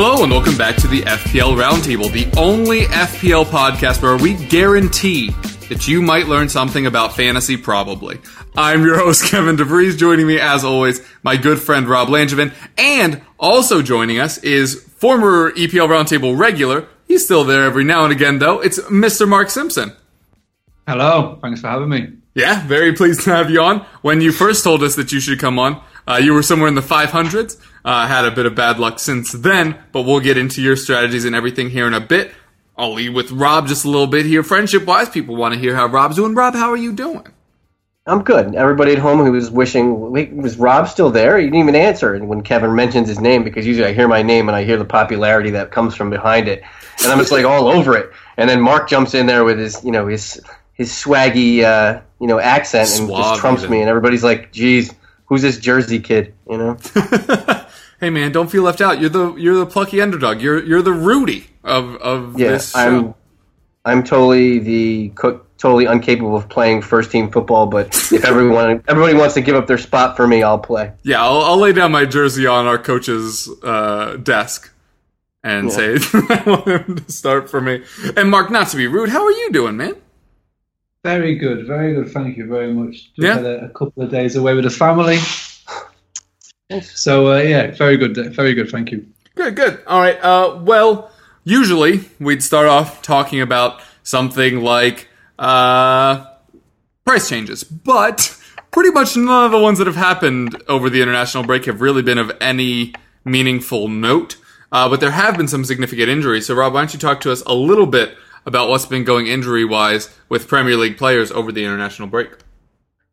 Hello and welcome back to the FPL Roundtable, the only FPL podcast where we guarantee that you might learn something about fantasy probably. I'm your host, Kevin DeVries. Joining me, as always, my good friend Rob Langevin. And also joining us is former EPL Roundtable regular. He's still there every now and again, though. It's Mr. Mark Simpson. Hello. Thanks for having me. Yeah, very pleased to have you on. When you first told us that you should come on, uh, you were somewhere in the 500s. Uh, had a bit of bad luck since then, but we'll get into your strategies and everything here in a bit. I'll lead with Rob just a little bit here. Friendship wise, people want to hear how Rob's doing. Rob, how are you doing? I'm good. Everybody at home who was wishing, wait, was Rob still there? He didn't even answer And when Kevin mentions his name because usually I hear my name and I hear the popularity that comes from behind it, and I'm just like all over it. And then Mark jumps in there with his, you know, his his swaggy, uh, you know, accent and Suave just trumps even. me, and everybody's like, "Geez, who's this Jersey kid?" You know. Hey man, don't feel left out. You're the you're the plucky underdog. You're you're the Rudy of of Yeah, this show. I'm I'm totally the cook, totally incapable of playing first team football. But if everyone everybody wants to give up their spot for me, I'll play. Yeah, I'll, I'll lay down my jersey on our coach's uh, desk and say I want him to start for me. And Mark, not to be rude, how are you doing, man? Very good. Very good. Thank you very much. Just Yeah. had a, a couple of days away with the family. So uh, yeah, very good. Very good. Thank you. Good, good. All right. Uh, well, usually we'd start off talking about something like uh, price changes, but pretty much none of the ones that have happened over the international break have really been of any meaningful note. Uh, but there have been some significant injuries. So, Rob, why don't you talk to us a little bit about what's been going injury wise with Premier League players over the international break?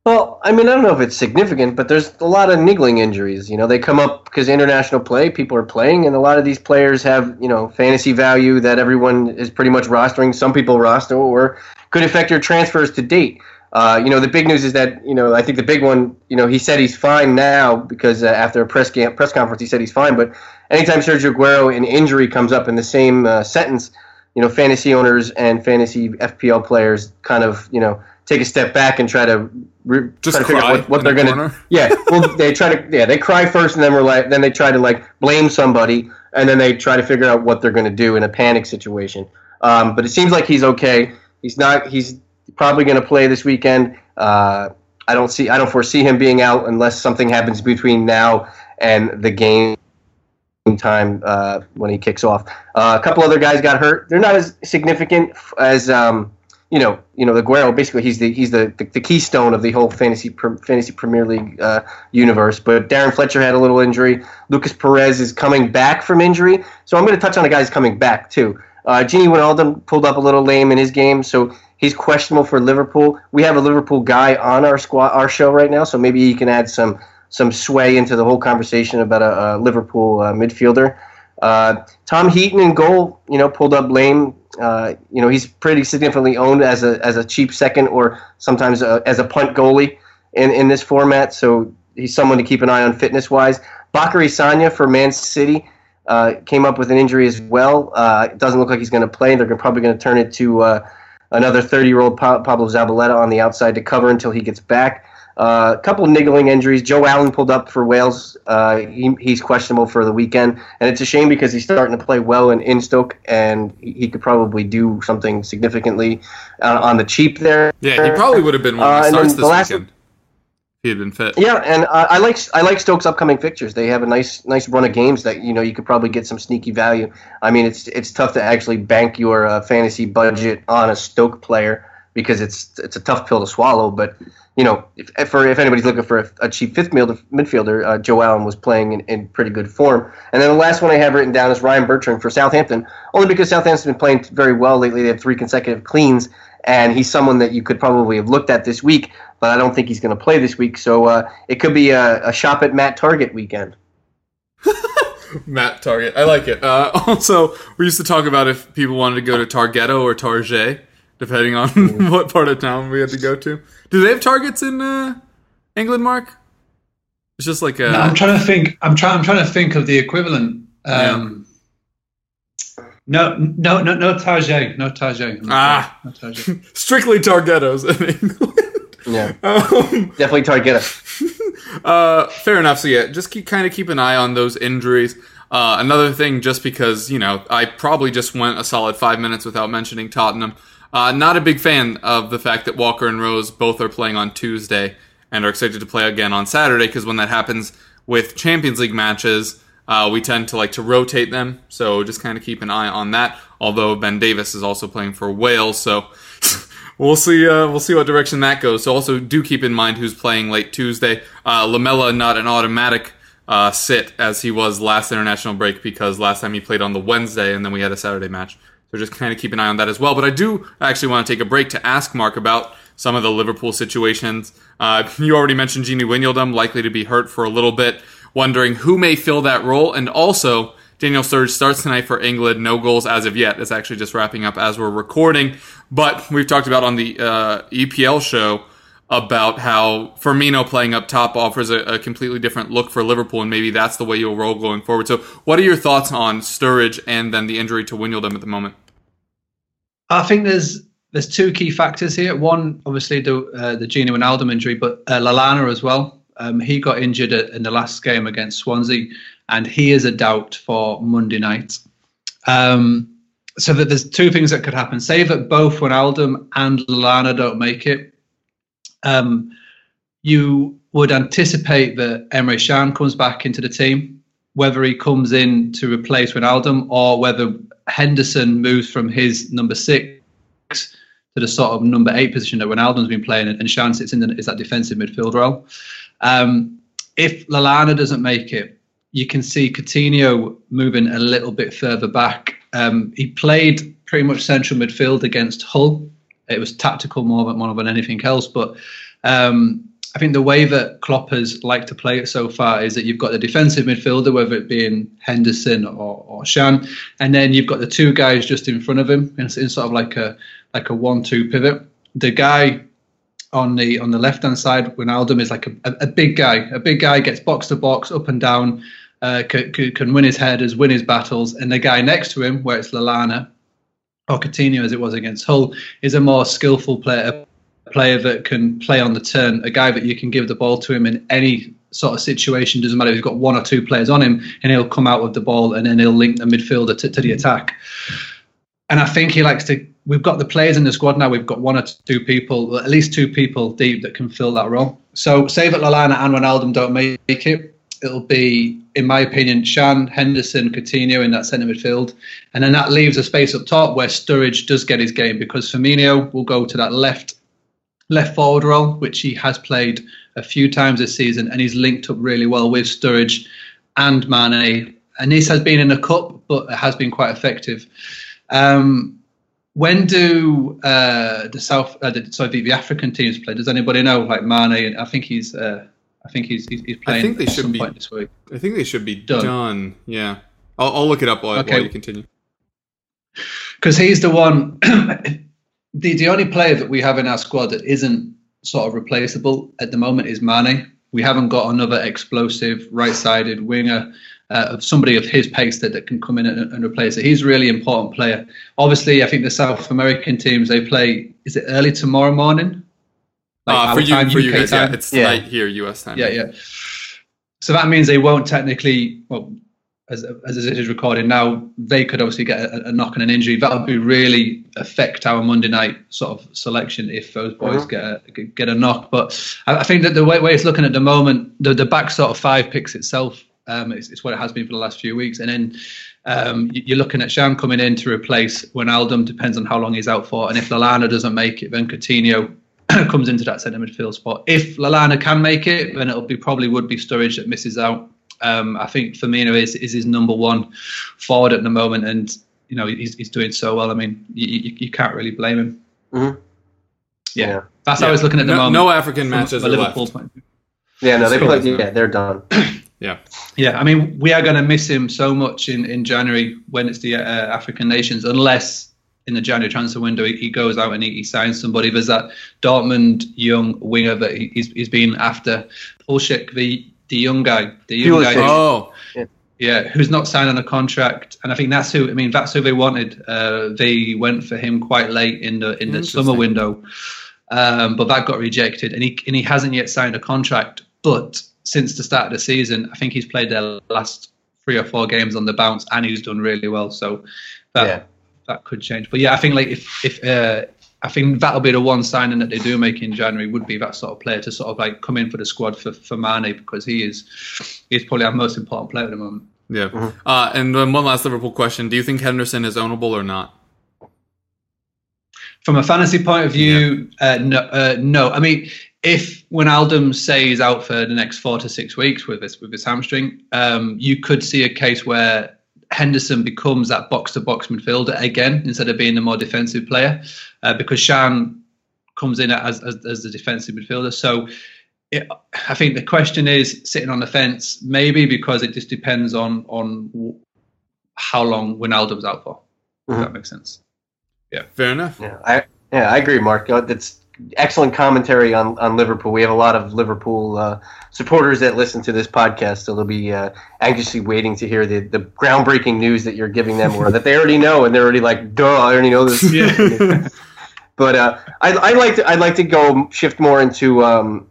Well, I mean, I don't know if it's significant, but there's a lot of niggling injuries. You know, they come up because international play, people are playing, and a lot of these players have, you know, fantasy value that everyone is pretty much rostering. Some people roster or could affect your transfers to date. Uh, you know, the big news is that, you know, I think the big one, you know, he said he's fine now because uh, after a press, press conference, he said he's fine. But anytime Sergio Aguero, an injury comes up in the same uh, sentence, you know, fantasy owners and fantasy FPL players kind of, you know, take a step back and try to re- Just try to figure out what, what they're the going to. Yeah, well, they try to. Yeah, they cry first, and then we're like, then they try to like blame somebody, and then they try to figure out what they're going to do in a panic situation. Um, but it seems like he's okay. He's not. He's probably going to play this weekend. Uh, I don't see. I don't foresee him being out unless something happens between now and the game time uh, when he kicks off. Uh, a couple other guys got hurt. They're not as significant as um, you know. You know, the Aguero. Basically, he's the he's the, the, the keystone of the whole fantasy fantasy Premier League uh, universe. But Darren Fletcher had a little injury. Lucas Perez is coming back from injury. So I'm going to touch on the guys coming back too. Uh, Gini Wijnaldum pulled up a little lame in his game, so he's questionable for Liverpool. We have a Liverpool guy on our squad, our show right now, so maybe he can add some some sway into the whole conversation about a, a Liverpool uh, midfielder. Uh, Tom Heaton in goal, you know, pulled up lame. Uh, you know, he's pretty significantly owned as a as a cheap second or sometimes a, as a punt goalie in, in this format. So he's someone to keep an eye on fitness wise. Bacary Sagna for Man City uh, came up with an injury as well. Uh, it doesn't look like he's going to play. They're probably going to turn it to uh, another 30 year old pa- Pablo Zabaleta on the outside to cover until he gets back. Uh, a couple niggling injuries. Joe Allen pulled up for Wales. Uh, he, he's questionable for the weekend, and it's a shame because he's starting to play well in, in Stoke, and he, he could probably do something significantly uh, on the cheap there. Yeah, he probably would have been one of Uh, the starts this the last- weekend. If he had been fit. Yeah, and uh, I like I like Stokes' upcoming fixtures. They have a nice nice run of games that you know you could probably get some sneaky value. I mean, it's it's tough to actually bank your uh, fantasy budget on a Stoke player because it's it's a tough pill to swallow. But you know, if if, for, if anybody's looking for a, a cheap fifth midfielder, uh, Joe Allen was playing in, in pretty good form. And then the last one I have written down is Ryan Bertrand for Southampton, only because Southampton's been playing very well lately. They have three consecutive cleans, and he's someone that you could probably have looked at this week. But I don't think he's going to play this week, so uh, it could be a, a shop at Matt Targett weekend. Matt Targett. I like it. Uh, also, we used to talk about if people wanted to go to Targetto or Target, depending on what part of town we had to go to. Do they have Targets in uh, England, Mark? It's just like a. No, I'm trying to think. I'm trying. I'm trying to think of the equivalent. Um, No, no, no, no Target, no Target. No, Ah. no Target. strictly Targetos in England. Yeah, um, definitely target us. Uh, fair enough. So yeah, just keep kind of keep an eye on those injuries. Uh, another thing, just because you know, I probably just went a solid five minutes without mentioning Tottenham. Uh, not a big fan of the fact that Walker and Rose both are playing on Tuesday and are expected to play again on Saturday. Because when that happens with Champions League matches, uh, we tend to like to rotate them. So just kind of keep an eye on that. Although Ben Davies is also playing for Wales, so we'll see. Uh, we'll see what direction that goes. So also do keep in mind who's playing late Tuesday. Uh, Lamela not an automatic uh, sit as he was last international break because last time he played on the Wednesday and then we had a Saturday match. Just kind of keep an eye on that as well. But I do actually want to take a break to ask Mark about some of the Liverpool situations. Uh, you already mentioned Gini Wijnaldum likely to be hurt for a little bit. Wondering who may fill that role, and also Daniel Sturridge starts tonight for England. No goals as of yet. It's actually just wrapping up as we're recording. But we've talked about on the uh, EPL show about how Firmino playing up top offers a, a completely different look for Liverpool, and maybe that's the way you'll roll going forward. So, what are your thoughts on Sturridge and then the injury to Wijnaldum at the moment? I think there's there's two key factors here. One, obviously the uh, the Gino Wijnaldum injury, but uh, Lallana as well. Um, he got injured at, in the last game against Swansea, and he is a doubt for Monday night. Um, so that there's two things that could happen. Say that both Wijnaldum and Lallana don't make it. Um, you would anticipate that Emre Can comes back into the team, whether he comes in to replace Wijnaldum or whether Henderson moves from his number six to the sort of number eight position that Ronaldo's been playing, and Shan sits in the, is that defensive midfield role. Um, if Lallana doesn't make it, you can see Coutinho moving a little bit further back. Um, he played pretty much central midfield against Hull. It was tactical more than more than anything else, but um, I think the way that Klopp has liked to play it so far is that you've got the defensive midfielder, whether it be in Henderson or, or Shan, and then you've got the two guys just in front of him in, in sort of like a like a one-two pivot. The guy on the on the left hand side, Ronaldo is like a, a, big guy. A big guy gets box to box, up and down, uh, can, can win his headers, win his battles, and the guy next to him, where it's Lallana or Coutinho as it was against Hull, is a more skillful player, player that can play on the turn, a guy that you can give the ball to him in any sort of situation. Doesn't matter if he's got one or two players on him, and he'll come out with the ball and then he'll link the midfielder to, to the attack. And I think he likes to. We've got the players in the squad now. We've got one or two people, at least two people deep that can fill that role. So, save that Lallana and Ronaldo don't make it, it'll be, in my opinion, Shan, Henderson, Coutinho in that centre midfield. And then that leaves a space up top where Sturridge does get his game because Firmino will go to that left left forward role, which he has played a few times this season, and he's linked up really well with Sturridge and Mane. And this has been in a cup, but it has been quite effective. Um, when do uh, the South, uh, the, sorry, the, the, African teams play? Does anybody know? Like Mane, and I think he's, uh, I think he's, he's, he's playing. I think they should be this week. I think they should be done. done. Yeah, I'll, I'll, look it up while, Okay. while you continue. because he's the one. the the only player that we have in our squad that isn't sort of replaceable at the moment is Mane. We haven't got another explosive right-sided winger uh, of somebody of his pace that, that can come in and, and replace it. He's a really important player. Obviously, I think the South American teams they play. Is it early tomorrow morning? Like uh, for you, time, for you guys, time? yeah, it's Yeah. tonight here, U.S. time. Yeah, yeah. So that means they won't technically, well, as, as it is recorded now, they could obviously get a, a knock and an injury. That would be really affect our Monday night sort of selection if those boys Mhm. get a, get a knock. But I, I think that the way, way it's looking at the moment, the, the back sort of five picks itself, um, it's, it's what it has been for the last few weeks. And then um, you- you're looking at Sham coming in to replace when Wijnaldum, depends on how long he's out for. And if Lallana doesn't make it, then Coutinho comes into that centre midfield spot. If Lallana can make it, then it'll be probably would be Sturridge that misses out. Um, I think Firmino is is his number one forward at the moment, and you know he's he's doing so well. I mean, you, you, you can't really blame him. Mhm. Yeah, Yeah. that's how I was looking at the no, moment. no African matches a are Liverpool left. point. Yeah, no, they So- play. Yeah, they're done. Yeah. Yeah, I mean, we are going to miss him so much in, in January when it's the uh, African nations, unless in the January transfer window he, he goes out and he, he, signs somebody. There's that Dortmund young winger that he, he's, he's been after, Pulisic, the the young guy, the young guy. Oh. Yeah, who's not signed on a contract, and I think that's who. I mean, that's who they wanted. Uh, they went for him quite late in the in the summer window, um, but that got rejected, and he and he hasn't yet signed a contract. But since the start of the season, I think he's played their last three or four games on the bounce, and he's done really well. So that yeah. that could change. But yeah, I think like if if uh, I think that'll be the one signing that they do make in January would be that sort of player to sort of like come in for the squad for, for Mane because he is he's probably our most important player at the moment. Yeah. Mm-hmm. Uh, and then one last Liverpool question: Do you think Henderson is ownable or not? From a fantasy point of view, yeah. uh, no. Uh, no. I mean, if Wijnaldum stays out for the next four to six weeks with this with his hamstring, um, you could see a case where Henderson becomes that box to box midfielder again instead of being the more defensive player uh, because Shan comes in as, as, as the defensive midfielder. So it, I think the question is sitting on the fence, maybe because it just depends on on how long Wijnaldum's out for. Mm-hmm. If that makes sense. Yeah, fair enough. Yeah, I yeah I agree, Mark. That's excellent commentary on, on Liverpool. We have a lot of Liverpool uh, supporters that listen to this podcast, so they'll be uh, anxiously waiting to hear the, the groundbreaking news that you're giving them, or that they already know, and they're already like, "Duh, I already know this." Yeah. but uh, I, I like to I'd like to go shift more into um,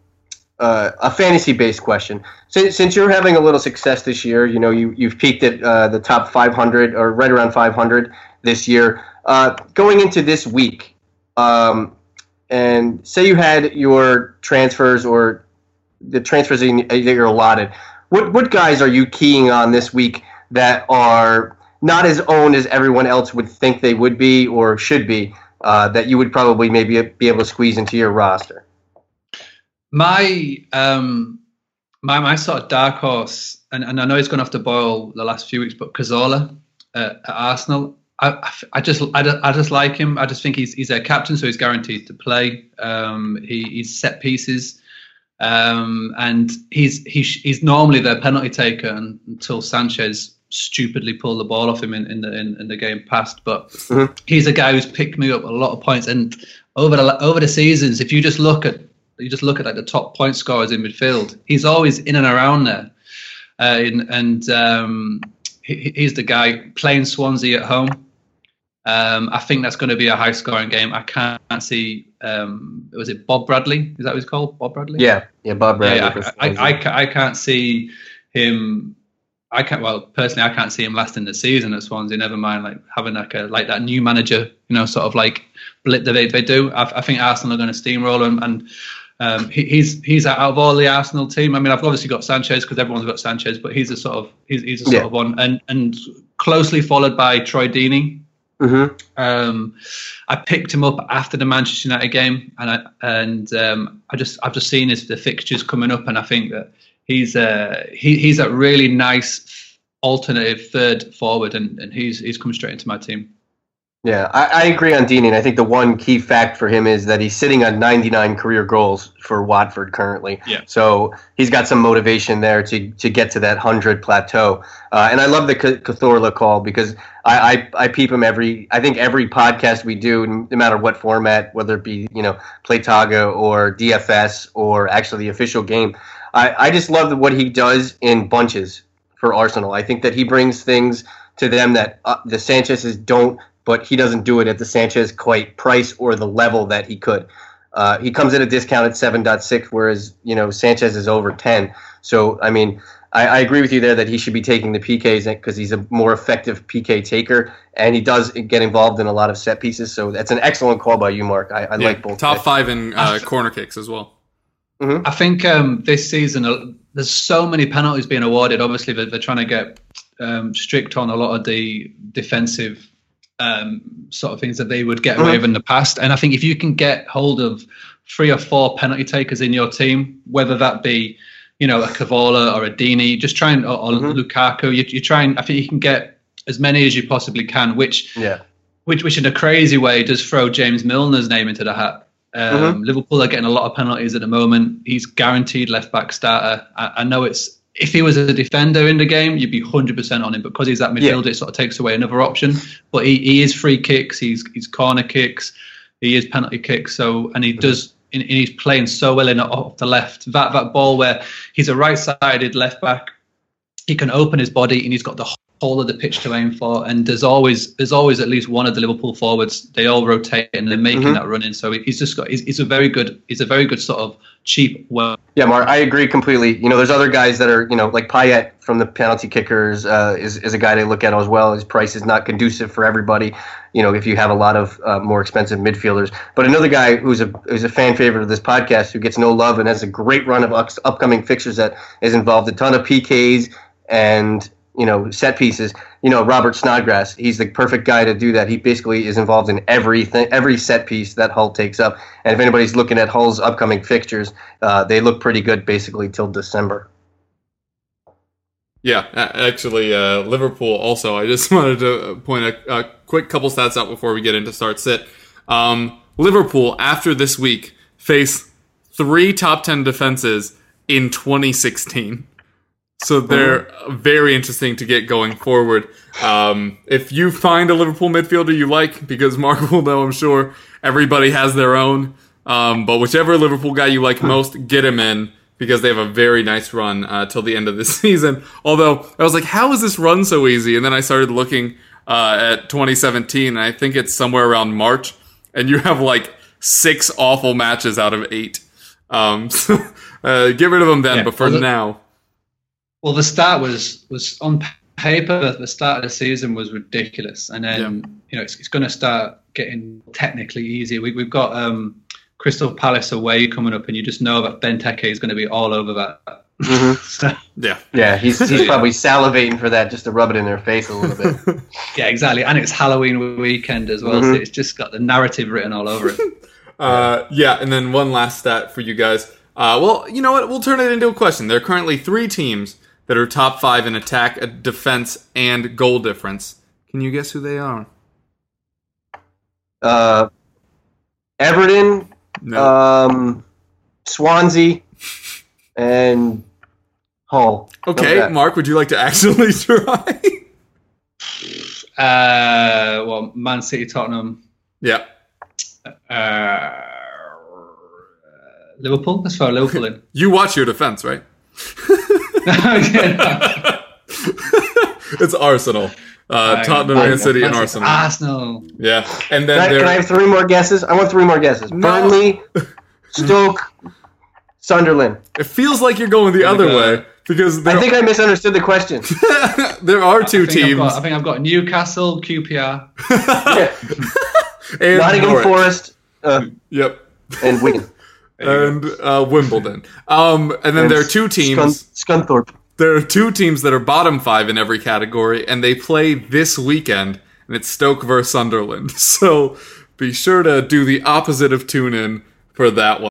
uh, a fantasy based question. Since, since you're having a little success this year, you know you you've peaked at uh, the top 500 or right around 500 this year. Uh, going into this week. Um, and say you had your transfers or the transfers that you're allotted, what what guys are you keying on this week that are not as owned as everyone else would think they would be or should be uh, that you would probably maybe be able to squeeze into your roster? My um, my my sort of dark horse, and, and I know he's gone off the boil the last few weeks, but Cazorla at Arsenal. I, I just I, I just like him. I just think he's he's a captain, so he's guaranteed to play. Um, he, he's set pieces, um, and he's he's he's normally their penalty taker until Sanchez stupidly pulled the ball off him in, in the in, in the game past. But mm-hmm. he's a guy who's picked me up a lot of points, and over the over the seasons, if you just look at you just look at like the top point scorers in midfield, he's always in and around there, uh, in, and um, he, he's the guy playing Swansea at home. Um, I think that's going to be a high scoring game. I can't see. Um, was it Bob Bradley? Is that what he's called? Bob Bradley? Yeah, yeah, Bob Bradley. Yeah, I, I, I, I, can't see him. I can't. Well, personally, I can't see him lasting the season at Swansea. Never mind, like having like a like that new manager, you know, sort of like blip that they, they do. I, I think Arsenal are going to steamroll him, and um, he, he's he's out of all the Arsenal team. I mean, I've obviously got Sanchez because everyone's got Sanchez, but he's a sort of he's, he's a sort yeah. of one, and and closely followed by Troy Deeney Mm-hmm. Um, I picked him up after the Manchester United game, and I and um, I just I've just seen his the fixtures coming up, and I think that he's uh, he, he's a really nice alternative third forward, and, and he's he's come straight into my team. Yeah, I, I, agree on. And I think the one key fact for him is that he's sitting on 99 career goals for Watford currently. Yeah. So he's got some motivation there to, to get to that 100 plateau. Uh, and I love the Cazorla call because I, I, I, peep him every, I think every podcast we do, no matter what format, whether it be, you know, Playtaga or DFS or actually the official game. I, I just love what he does in bunches for Arsenal. I think that he brings things to them that uh, the Sanchez's don't but he doesn't do it at the Sanchez quite price or the level that he could. Uh, he comes in a discount at 7.6, whereas you know Sanchez is over 10. So I mean, I, I agree with you there that he should be taking the PKs because he's a more effective PK taker, and he does get involved in a lot of set pieces. So that's an excellent call by you, Mark. I, I yeah, like both. Top five in uh, corner kicks as well. Mm-hmm. I think um, this season uh, there's so many penalties being awarded. Obviously, they're, they're trying to get um, strict on a lot of the defensive um, sort of things that they would get away mm-hmm. with in the past. And I think if you can get hold of three or four penalty takers in your team, whether that be you know a Cazorla or a Deeney, just try and or, or mm-hmm. Lukaku, you, you try and I think you can get as many as you possibly can, which yeah. which which in a crazy way does throw James Milner's name into the hat. Um, mm-hmm. Liverpool are getting a lot of penalties at the moment. He's guaranteed left back starter. I, I know it's if he was a defender in the game, you'd be 100% on him. But Because he's that midfielder, Yeah. it sort of takes away another option. But he, he is free kicks, he's, he's corner kicks, he is penalty kicks. So and he does. And and he's playing so well in off the left. That that ball where he's a right-sided left back, he can open his body and he's got the whole of the pitch to aim for. And there's always there's always at least one of the Liverpool forwards. They all rotate and they're making Mhm. that run in. So he's just got he's, he's a very good he's a very good sort of cheap well Yeah, Mark, I agree completely. You know, there's other guys that are, you know, like Payet from the penalty kickers uh, is, is a guy to look at as well. His price is not conducive for everybody, you know, if you have a lot of uh, more expensive midfielders. But another guy who's a who's a fan favorite of this podcast who gets no love and has a great run of upcoming fixtures that has involved a ton of PKs and, you know, set pieces. You know, Robert Snodgrass, he's the perfect guy to do that. He basically is involved in everything, every set piece that Hull takes up. And if anybody's looking at Hull's upcoming fixtures, uh, they look pretty good basically till December. Yeah, actually, uh, Liverpool also. I just wanted to point a, a quick couple stats out before we get into start sit. Um, Liverpool, after this week, face three top 10 defenses in 2016. So they're very interesting to get going forward. Um, if you find a Liverpool midfielder you like, because Mark will know, I'm sure everybody has their own. Um, but whichever Liverpool guy you like most, get him in because they have a very nice run uh, till the end of this season. Although I was like, how is this run so easy? And then I started looking uh, at 2017, and I think it's somewhere around March, and you have like six awful matches out of eight. Um, so uh, get rid of them then. Yeah, but for well, the- now, Well, the start was was on paper. The start of the season was ridiculous, and then Yeah. you know it's, it's going to start getting technically easier. We, we've got um, Crystal Palace away coming up, and you just know that Benteke is going to be all over that. So, yeah. Yeah, he's, he's probably salivating for that just to rub it in their face a little bit. yeah, exactly, and it's Halloween weekend as well, so Mhm. it's just got the narrative written all over it. Uh, yeah, and then one last stat for you guys. Uh, well, you know what? We'll turn it into a question. There are currently three teams that are top five in attack, uh, defense, and goal difference. Can you guess who they are? Uh, Everton, No. um, Swansea, and Hull. okay. Mark, would you like to actually try? Uh, well, Man City, Tottenham, yeah. uh, Liverpool. Let's throw Liverpool in. You watch your defense, right? Yeah. It's Arsenal. Uh, Tottenham, Man City, and Arsenal. Arsenal. Yeah, and Can I, then can I have three more guesses? I want three more guesses. No. Burnley, Stoke, Sunderland. It feels like you're going the other God. way because there, I think I misunderstood the question. there are two I teams. got, I think I've got Newcastle, QPR. and Nottingham Norwich. Forest uh, Yep. and Wigan. And uh, Wimbledon. Um, and then And there are two teams. Scun- Scunthorpe. There are two teams that are bottom five in every category, and they play this weekend, and it's Stoke versus Sunderland. So be sure to do the opposite of tune in for that one.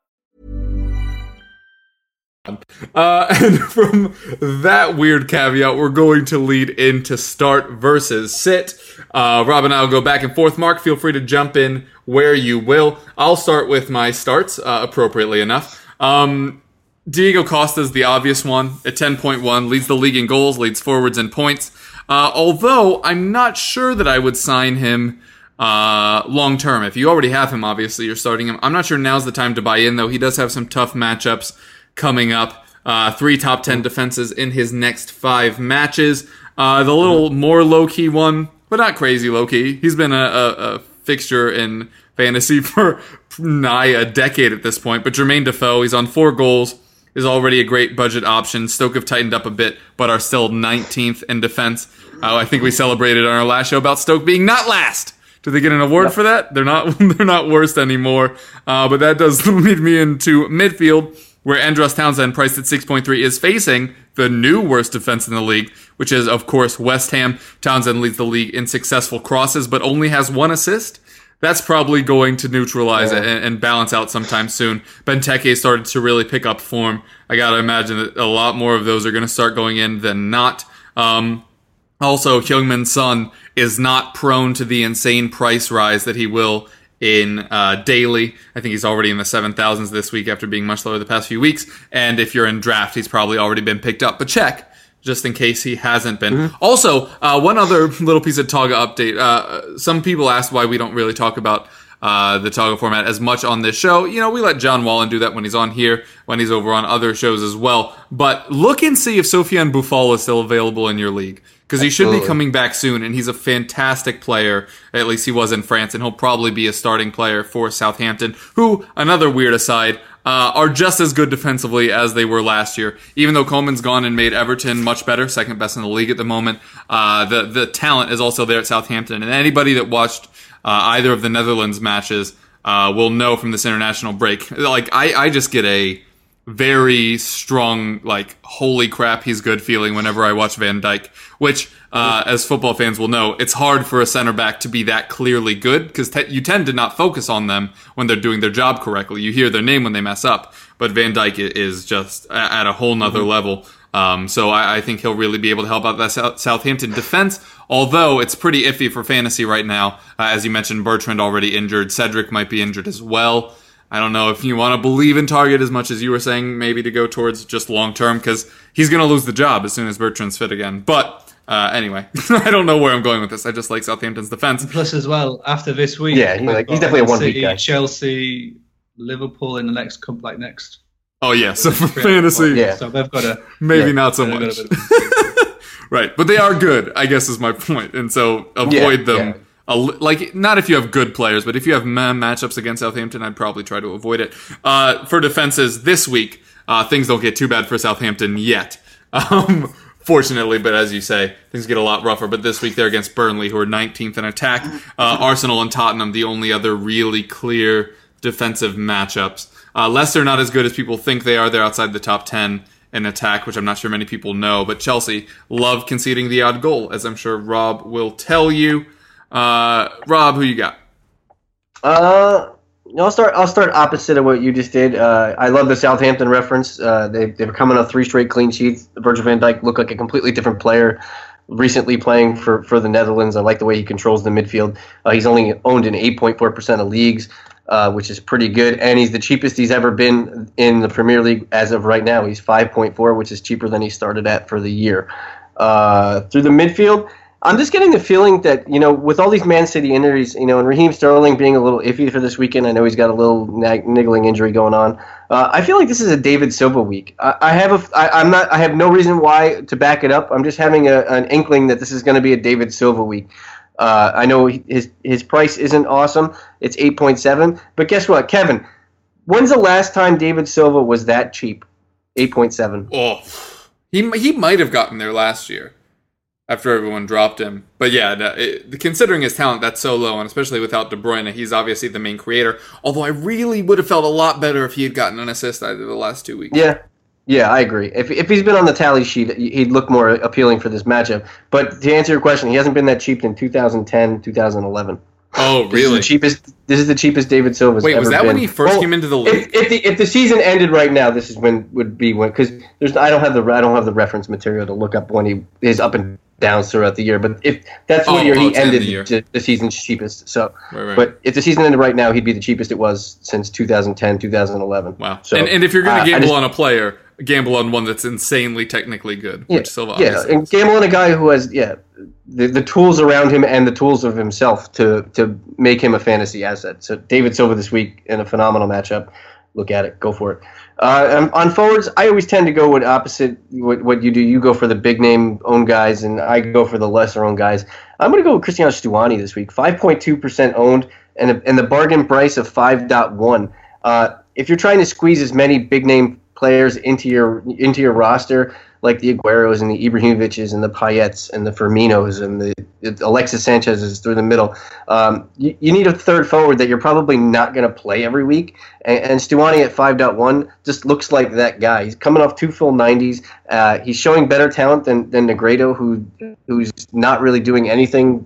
Uh, and from that weird caveat, we're going to lead into start versus sit. Uh, Rob and I will go back and forth. Mark, feel free to jump in where you will. I'll start with my starts, uh, appropriately enough. Um, Diego Costa is the obvious one at 10.1, leads the league in goals, leads forwards in points. Uh, although I'm not sure that I would sign him uh, long term. If you already have him, obviously you're starting him. I'm not sure now's the time to buy in, though. He does have some tough matchups coming up. Uh, three top 10 defenses in his next five matches. Uh, the little more low key one, but not crazy low key. He's been a, a, a fixture in fantasy for nigh a decade at this point. But Jermaine Defoe, he's on four goals, is already a great budget option. Stoke have tightened up a bit, but are still 19th in defense. Uh, I think we celebrated on our last show about Stoke being not last. Do they get an award for that? They're not. They're not worst anymore. Uh, but that does lead me into midfield. Where Andros Townsend, priced at 6.3, is facing the new worst defense in the league, which is, of course, West Ham. Townsend leads the league in successful crosses, but only has one assist. That's probably going to neutralize it and, and balance out sometime soon. Benteke started to really pick up form. I got to imagine that a lot more of those are going to start going in than not. Um, also, Heung-min Son is not prone to the insane price rise that he will in uh, daily. I think he's already in the 7,000s this week after being much lower the past few weeks. And if you're in draft, he's probably already been picked up. But check, just in case he hasn't been. Mm-hmm. Also, uh, one other little piece of Togga update. Uh, some people asked why we don't really talk about uh, the Togga format as much on this show. You know, we let John Wallen do that when he's on here, when he's over on other shows as well. But look and see if Sofiane Boufal is still available in your league because he should be coming back soon, and he's a fantastic player. At least he was in France, and he'll probably be a starting player for Southampton. Who, another weird aside, uh, are just as good defensively as they were last year. Even though Koeman's gone and made Everton much better, second best in the league at the moment, uh, the the talent is also there at Southampton. And anybody that watched uh, either of the Netherlands matches uh, will know from this international break. Like I, I just get a very strong, like, holy crap, he's good feeling whenever I watch Van Dijk, which, uh, as football fans will know, it's hard for a center back to be that clearly good because te- you tend to not focus on them when they're doing their job correctly. You hear their name when they mess up, but Van Dijk is just at a whole nother mm-hmm. level. Um, so I, I, think he'll really be able to help out that South- Southampton defense. Although it's pretty iffy for fantasy right now, uh, as you mentioned, Bertrand already injured. Cedric might be injured as well. I don't know if you want to believe in Targett as much as you were saying, maybe to go towards just long term, because he's going to lose the job as soon as Bertrand's fit again. But uh, anyway, I don't know where I'm going with this. I just like Southampton's defense. Plus, as well, after this week, yeah, he's, like, he's definitely a one week guy. Chelsea, Liverpool in the next come like next. Oh yeah, so for fantasy, yeah. So they've got a maybe yeah, not so much. right, but they are good. I guess is my point, and so avoid yeah, them. A, like not if you have good players, but if you have matchups against Southampton, I'd probably try to avoid it. Uh, for defenses this week, uh, things don't get too bad for Southampton yet. Um, fortunately, but as you say, things get a lot rougher. But this week they're against Burnley, who are 19th in attack. Uh, Arsenal and Tottenham, the only other really clear defensive matchups. Uh, Leicester not as good as people think they are. They're outside the top 10 in attack, which I'm not sure many people know. But Chelsea love conceding the odd goal, as I'm sure Rob will tell you. Uh, Rob, who you got? Uh, I'll start. I'll start opposite of what you just did. Uh, I love the Southampton reference. Uh, they they're coming off three straight clean sheets. Virgil Van Dijk looked like a completely different player. Recently playing for, for the Netherlands, I like the way he controls the midfield. Uh, he's only owned in 8.4 percent of leagues, uh, which is pretty good, and he's the cheapest he's ever been in the Premier League as of right now. He's 5.4, which is cheaper than he started at for the year. Uh, through the midfield, I'm just getting the feeling that you know, with all these Man City injuries, you know, and Raheem Sterling being a little iffy for this weekend. I know he's got a little nag- niggling injury going on. Uh, I feel like this is a David Silva week. I, I have a, I, I'm not, I have no reason why to back it up. I'm just having a, an inkling that this is going to be a David Silva week. Uh, I know his his price isn't awesome. It's 8.7, but guess what, Kevin? When's the last time David Silva was that cheap? 8.7. Oh, he he might have gotten there last year after everyone dropped him. But yeah, it, considering his talent, that's so low, and especially without De Bruyne, he's obviously the main creator. Although I really would have felt a lot better if he had gotten an assist either the last two weeks. Yeah. Yeah, I agree. If, if he's been on the tally sheet, he'd look more appealing for this matchup. But to answer your question, he hasn't been that cheap in 2010, 2011. Oh, really? This is the cheapest. This is the cheapest David Silva's Wait, was that been. when he first well, came into the league? If, if, the if the season ended right now, this is when would be when because there's I don't have the I don't have the reference material to look up when he is up and downs throughout the year. But if that's oh, what year oh, he ended the, the, the, season's cheapest. So, right, right. but if the season ended right now, he'd be the cheapest it was since 2010, 2011. Wow. So, and, and if you're going to uh, gamble just, on a player, gamble on one that's insanely technically good, yeah, which Silva yeah, and gamble on a guy who has yeah the, the tools around him and the tools of himself to to make him a fantasy asset. So David Silva this week in a phenomenal matchup. Look at it, go for it. Uh, on forwards, I always tend to go with opposite what, what you do. You go for the big name owned guys, and I go for the lesser owned guys. I'm going to go with Cristiano Stuani this week, 5.2% owned, and, a, and the bargain price of 5.1. Uh, if you're trying to squeeze as many big name players into your into your roster, like the Agueros and the Ibrahimoviches and the Payets and the Firminos and the Alexis Sanchez is through the middle. Um, you, you, need a third forward that you're probably not going to play every week. And, and Stuani at 5.1 just looks like that guy. He's coming off two full 90s. Uh, he's showing better talent than, than Negredo, who who's not really doing anything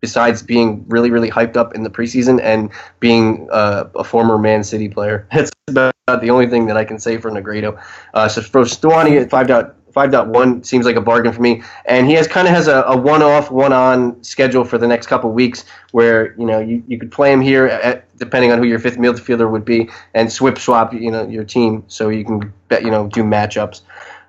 besides being really, really hyped up in the preseason and being uh, a former Man City player. That's about the only thing that I can say for Negredo. Uh, so for Stuani at 5. 5.1 seems like a bargain for me. And he has kind of has a, a one-off, one-on schedule for the next couple weeks where, you know, you, you could play him here at, depending on who your fifth midfielder would be and swip swap, you know, your team so you can, bet, you know, do matchups.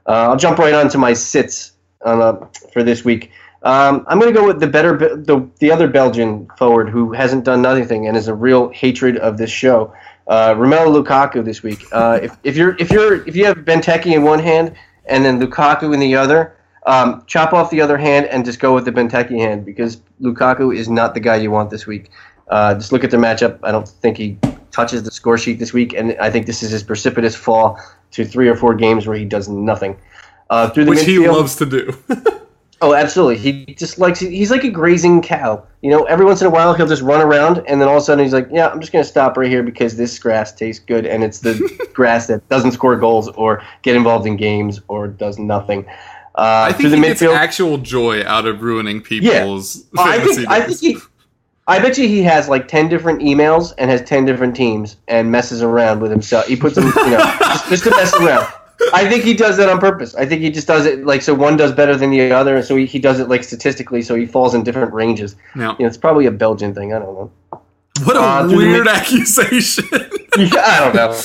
Uh, I'll jump right on to my sits uh, for this week. Um, I'm going to go with the better, the, the other Belgian forward who hasn't done nothing and is a real hatred of this show. Uh, Romelu Lukaku this week. Uh, if, if you're if you're if you have Benteke in one hand and then Lukaku in the other. Um, chop off the other hand and just go with the Benteke hand because Lukaku is not the guy you want this week. Uh, just look at the matchup. I don't think he touches the score sheet this week, and I think this is his precipitous fall to three or four games where he does nothing. Uh, through the Which midfield, he loves to do. oh, absolutely. He just likes. He's like a grazing cow. You know, every once in a while he'll just run around, and then all of a sudden he's like, "Yeah, I'm just going to stop right here because this grass tastes good, and it's the grass that doesn't score goals or get involved in games or does nothing." Uh, I think he midfield, gets actual joy out of ruining people's. Yeah, I think. I think he. I bet you he has like ten different emails and has ten different teams and messes around with himself. He puts them, you know, just, just to mess around. I think he does that on purpose. I think he just does it like so one does better than the other, and so he, he does it like statistically, so he falls in different ranges. Yeah. You know, it's probably a Belgian thing. I don't know. What a uh, weird accusation. yeah, I don't know.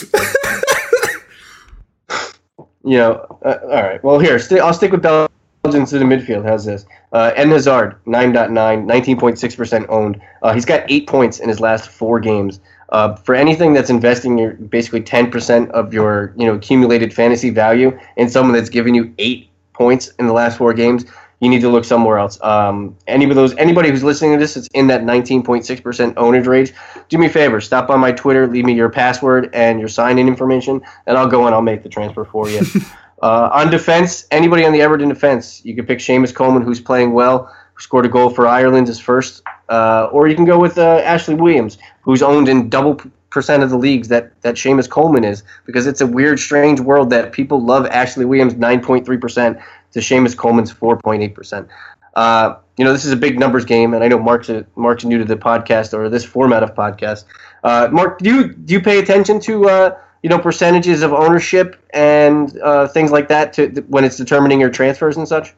you know, uh, all right. Well, here, i I'll stick with Belgians to the midfield. How's this? Uh, Eden Hazard, 9.9, 19.6% owned. Uh, he's got eight points in his last four games. Uh, for anything that's investing your basically 10% of your you know accumulated fantasy value in someone that's given you eight points in the last four games, you need to look somewhere else. Um, any of those, anybody who's listening to this that's in that 19.6% ownage range, do me a favor, stop on my Twitter, leave me your password and your sign-in information, and I'll go and I'll make the transfer for you. uh, on defense, anybody on the Everton defense, you can pick Seamus Coleman, who's playing well, who scored a goal for Ireland, his first, uh, or you can go with uh, Ashley Williams, who's owned in double percent of the leagues that that Seamus Coleman is, because it's a weird, strange world that people love Ashley Williams 9.3 percent to Seamus Coleman's 4.8 percent. Uh, you know, this is a big numbers game, and I know Mark's a, Mark's new to the podcast or this format of podcast. Uh, Mark, do you do you pay attention to uh, you know percentages of ownership and things like that to when it's determining your transfers and such?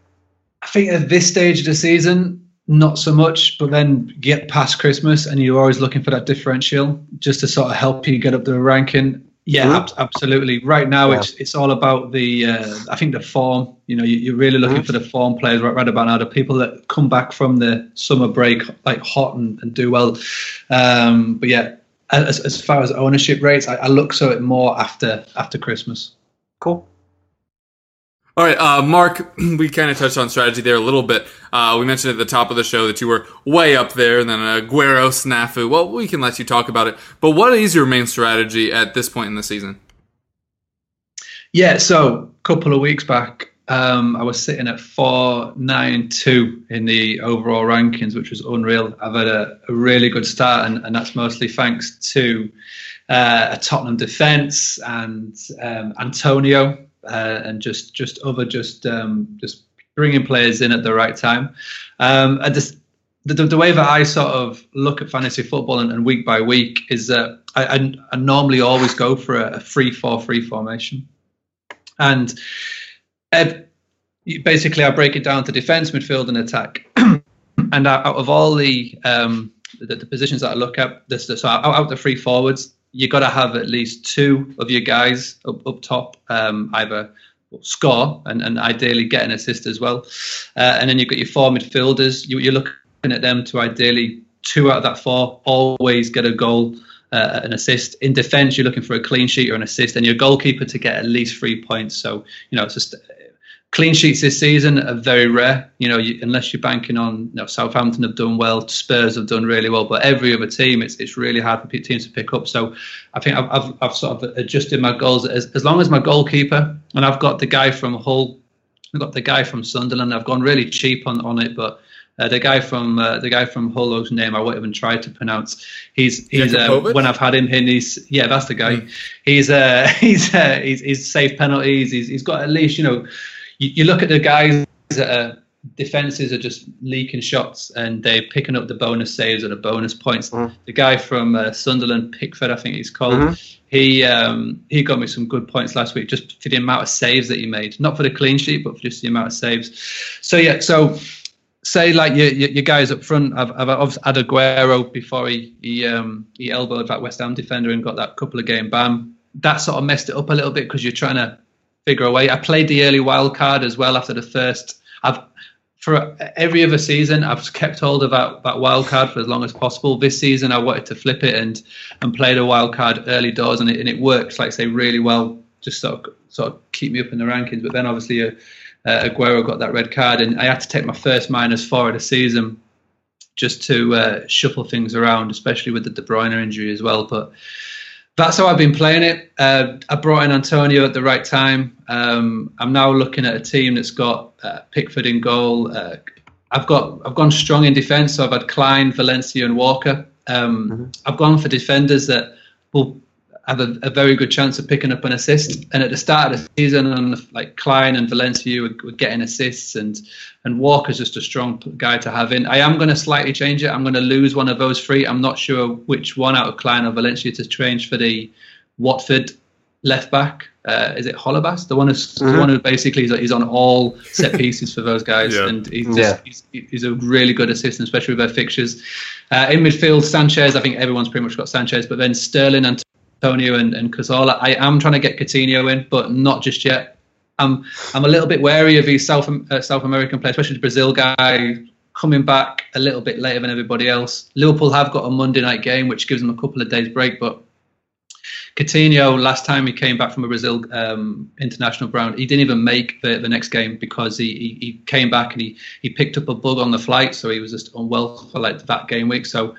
I think at this stage of the season, not so much, but then get past Christmas and you're always looking for that differential just to sort of help you get up the ranking. Yeah, ab- absolutely. Right now, yeah. it's it's all about the. Uh, I think the form. You know, you, are really looking mm-hmm. for the form players right, right about now. The people that come back from the summer break like hot and, and do well. Um, but yeah, as, as far as ownership rates, I, I look so it more after after Christmas. Cool. All right, uh, Mark, we kind of touched on strategy there a little bit. Uh, we mentioned at the top of the show that you were way up there, and then Aguero, Snafu. Well, we can let you talk about it. But what is your main strategy at this point in the season? Yeah, so a couple of weeks back, um, I was sitting at 492 in the overall rankings, which was unreal. I've had a, a really good start, and, and that's mostly thanks to uh, a Tottenham defence and um, Antonio uh, and just just other just um, just bringing players in at the right time. Um, just, the, the, way that I sort of look at fantasy football and, and week by week is that I, I, I, normally always go for a, a three-four-three formation, and uh, basically I break it down to defense, midfield, and attack. and out, out, of all the, um, the, the positions that I look at, this, so out, out the three forwards, you got to have at least two of your guys up, up top, um, either score and, and ideally get an assist as well. Uh, and then you've got your four midfielders. You, you're looking at them to ideally two out of that four always get a goal, uh, an assist. In defence, you're looking for a clean sheet or an assist, and your goalkeeper to get at least three points. So you know, it's just clean sheets this season are very rare. You know, you, unless you're banking on you know, Southampton have done well, Spurs have done really well, but every other team, it's it's really hard for teams to pick up. So I think I've I've, I've sort of adjusted my goals as as long as my goalkeeper and I've got the guy from Hull I've got the guy from Sunderland. I've gone really cheap on, on it, but uh, the guy from uh, the guy from Hull, whose name I won't even try to pronounce. He's he's uh, when I've had him in. He's yeah, that's the guy. Mm. He's uh he's uh, he's, he's saved penalties. He's he's got at least you know. You, you look at the guys that are defenses are just leaking shots and they're picking up the bonus saves or the bonus points. Mm-hmm. The guy from uh, Sunderland, Pickford, I think he's called. Mm-hmm. He um, he got me some good points last week just for the amount of saves that he made, not for the clean sheet, but for just the amount of saves. So yeah, so say like your, your, your guys up front. I've, I've had Aguero before he he um, he elbowed that West Ham defender and got that couple of game ban. That sort of messed it up a little bit because you're trying to figure a way. I played the early wild card as well after the first. I've for every other season, I've kept hold of that, that wild card for as long as possible. This season, I wanted to flip it and and play the wild card early doors, and it, and it works, like say, really well. Just sort of sort of keep me up in the rankings. But then obviously, uh, uh, Aguero got that red card, and I had to take my first minus four of the season just to uh, shuffle things around, especially with the De Bruyne injury as well. But that's how I've been playing it. Uh, I brought in Antonio at the right time. Um, I'm now looking at a team that's got uh, Pickford in goal. Uh, I've got I've gone strong in defence, so I've had Clyne, Valencia, and Walker. Um, mm-hmm. I've gone for defenders that will have a, a, very good chance of picking up an assist. And at the start of the season, like Clyne and Valencia were, were, getting assists, and and Walker's just a strong guy to have in. I am going to slightly change it. I'm going to lose one of those three. I'm not sure which one out of Clyne or Valencia to change for the Watford left back. Uh, is it Holebas? The one who's mm-hmm. the one who basically is, he's on all set pieces for those guys, yeah. and he's, just, yeah. he's, he's a really good assistant, especially with their fixtures. Uh, in midfield, Sanchez. I think everyone's pretty much got Sanchez, but then Sterling and Antonio and, and Cazorla. I am trying to get Coutinho in, but not just yet. I'm I'm a little bit wary of these South uh, South American players, especially the Brazil guy coming back a little bit later than everybody else. Liverpool have got a Monday night game, which gives them a couple of days break, but Coutinho, last time he came back from a Brazil um, international ground, he didn't even make the, the next game because he, he, he, came back and he, he picked up a bug on the flight, so he was just unwell for like that game week. So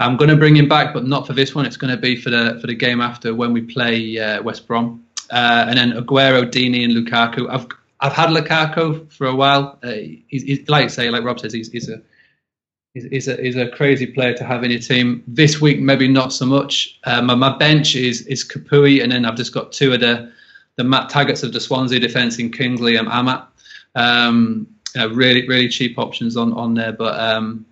I'm going to bring him back, but not for this one. It's going to be for the for the game after when we play uh, West Brom, uh, and then Aguero, Deeney, and Lukaku. I've I've had Lukaku for a while. Uh, he's, he's, like say, like Rob says, he's, he's a he's, a he's a crazy player to have in your team. This week, maybe not so much. Uh, my, my bench is is Capoue, and then I've just got two of the the Matt Targetts of the Swansea defence in Kingsley and Amat. Um, really really cheap options on on there, but um,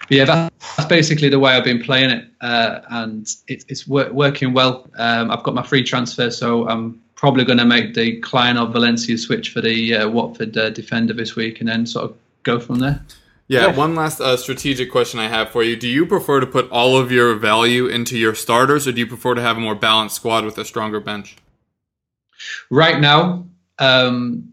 but yeah, that's basically the way I've been playing it, uh, and it, it's wor- working well. Um, I've got my free transfer, so I'm probably going to make the Clyne of Valencia switch for the uh, Watford uh, defender this week, and then sort of go from there. Yeah, yeah. one last uh, strategic question I have for you: Do you prefer to put all of your value into your starters, or do you prefer to have a more balanced squad with a stronger bench? Right now, um,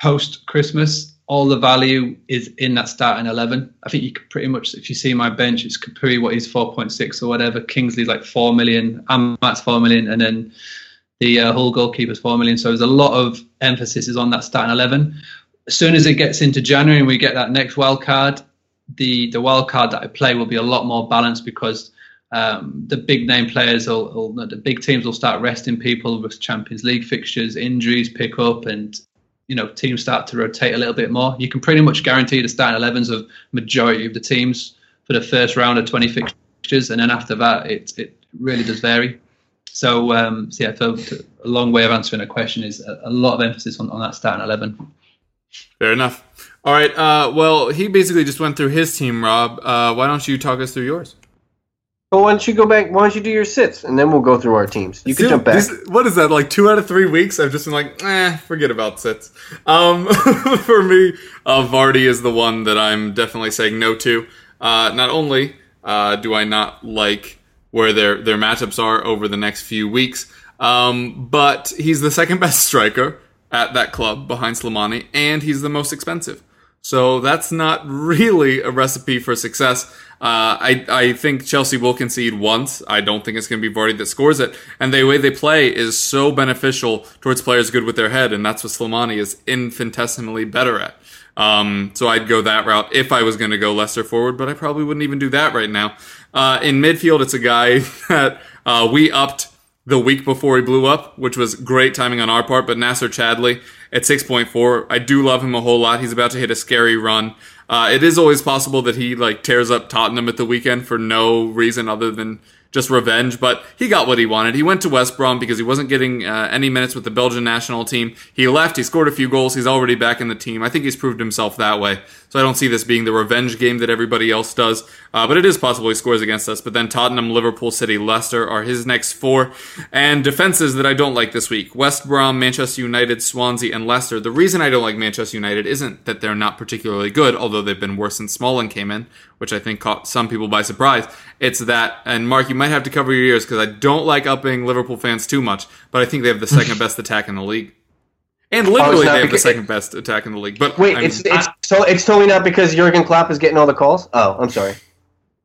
post Christmas, all the value is in that starting 11. I think you could pretty much, if you see my bench, it's Capoue, what he's 4.6 or whatever. Kingsley's like 4 million. Amat's 4 million. And then the uh, Hull goalkeeper's 4 million. So there's a lot of emphasis is on that starting 11. As soon as it gets into January and we get that next wild card, the, the wild card that I play will be a lot more balanced because um, the big name players will, will, the big teams will start resting people with Champions League fixtures, injuries pick up, and you know teams start to rotate a little bit more, you can pretty much guarantee the starting 11s of majority of the teams for the first round of 20 fixtures, and then after that, it it really does vary. So, um, so yeah, so a long way of answering a question is a, a lot of emphasis on, on that starting 11. Fair enough. All right. Uh, well, he basically just went through his team, Rob. Uh, why don't you talk us through yours? Well, why don't you go back? Why don't you do your sits, and then we'll go through our teams. You can jump back. This, what is that? Like two out of three weeks? I've just been like, eh, forget about sits. Um, for me, uh, Vardy is the one that I'm definitely saying no to. Uh, not only uh, do I not like where their their matchups are over the next few weeks, um, but he's the second best striker at that club behind Slimani, and he's the most expensive. So that's not really a recipe for success. Uh, I I think Chelsea will concede once. I don't think it's going to be Vardy that scores it. And the way they play is so beneficial towards players good with their head, and that's what Slimani is infinitesimally better at. Um, so I'd go that route if I was going to go Leicester forward, but I probably wouldn't even do that right now. Uh, in midfield, it's a guy that uh, we upped the week before he blew up, which was great timing on our part. But Nacer Chadli at 6.4, I do love him a whole lot. He's about to hit a scary run. Uh, it is always possible that he like tears up Tottenham at the weekend for no reason other than just revenge, but he got what he wanted. He went to West Brom because he wasn't getting uh, any minutes with the Belgian national team. He left, he scored a few goals, he's already back in the team. I think he's proved himself that way. So I don't see this being the revenge game that everybody else does. Uh, but it is possible he scores against us. But then Tottenham, Liverpool City, Leicester are his next four. And defenses that I don't like this week West Brom, Manchester United, Swansea, and Leicester. The reason I don't like Manchester United isn't that they're not particularly good, although they've been worse since Smalling came in, which I think caught some people by surprise. It's that, and Mark, you might have to cover your ears because I don't like upping Liverpool fans too much, but I think they have the second best attack in the league. And literally, not they have the second best attack in the league. But Wait, I'm- it's it's so it's totally not because Jurgen Klopp is getting all the calls. Oh, I'm sorry.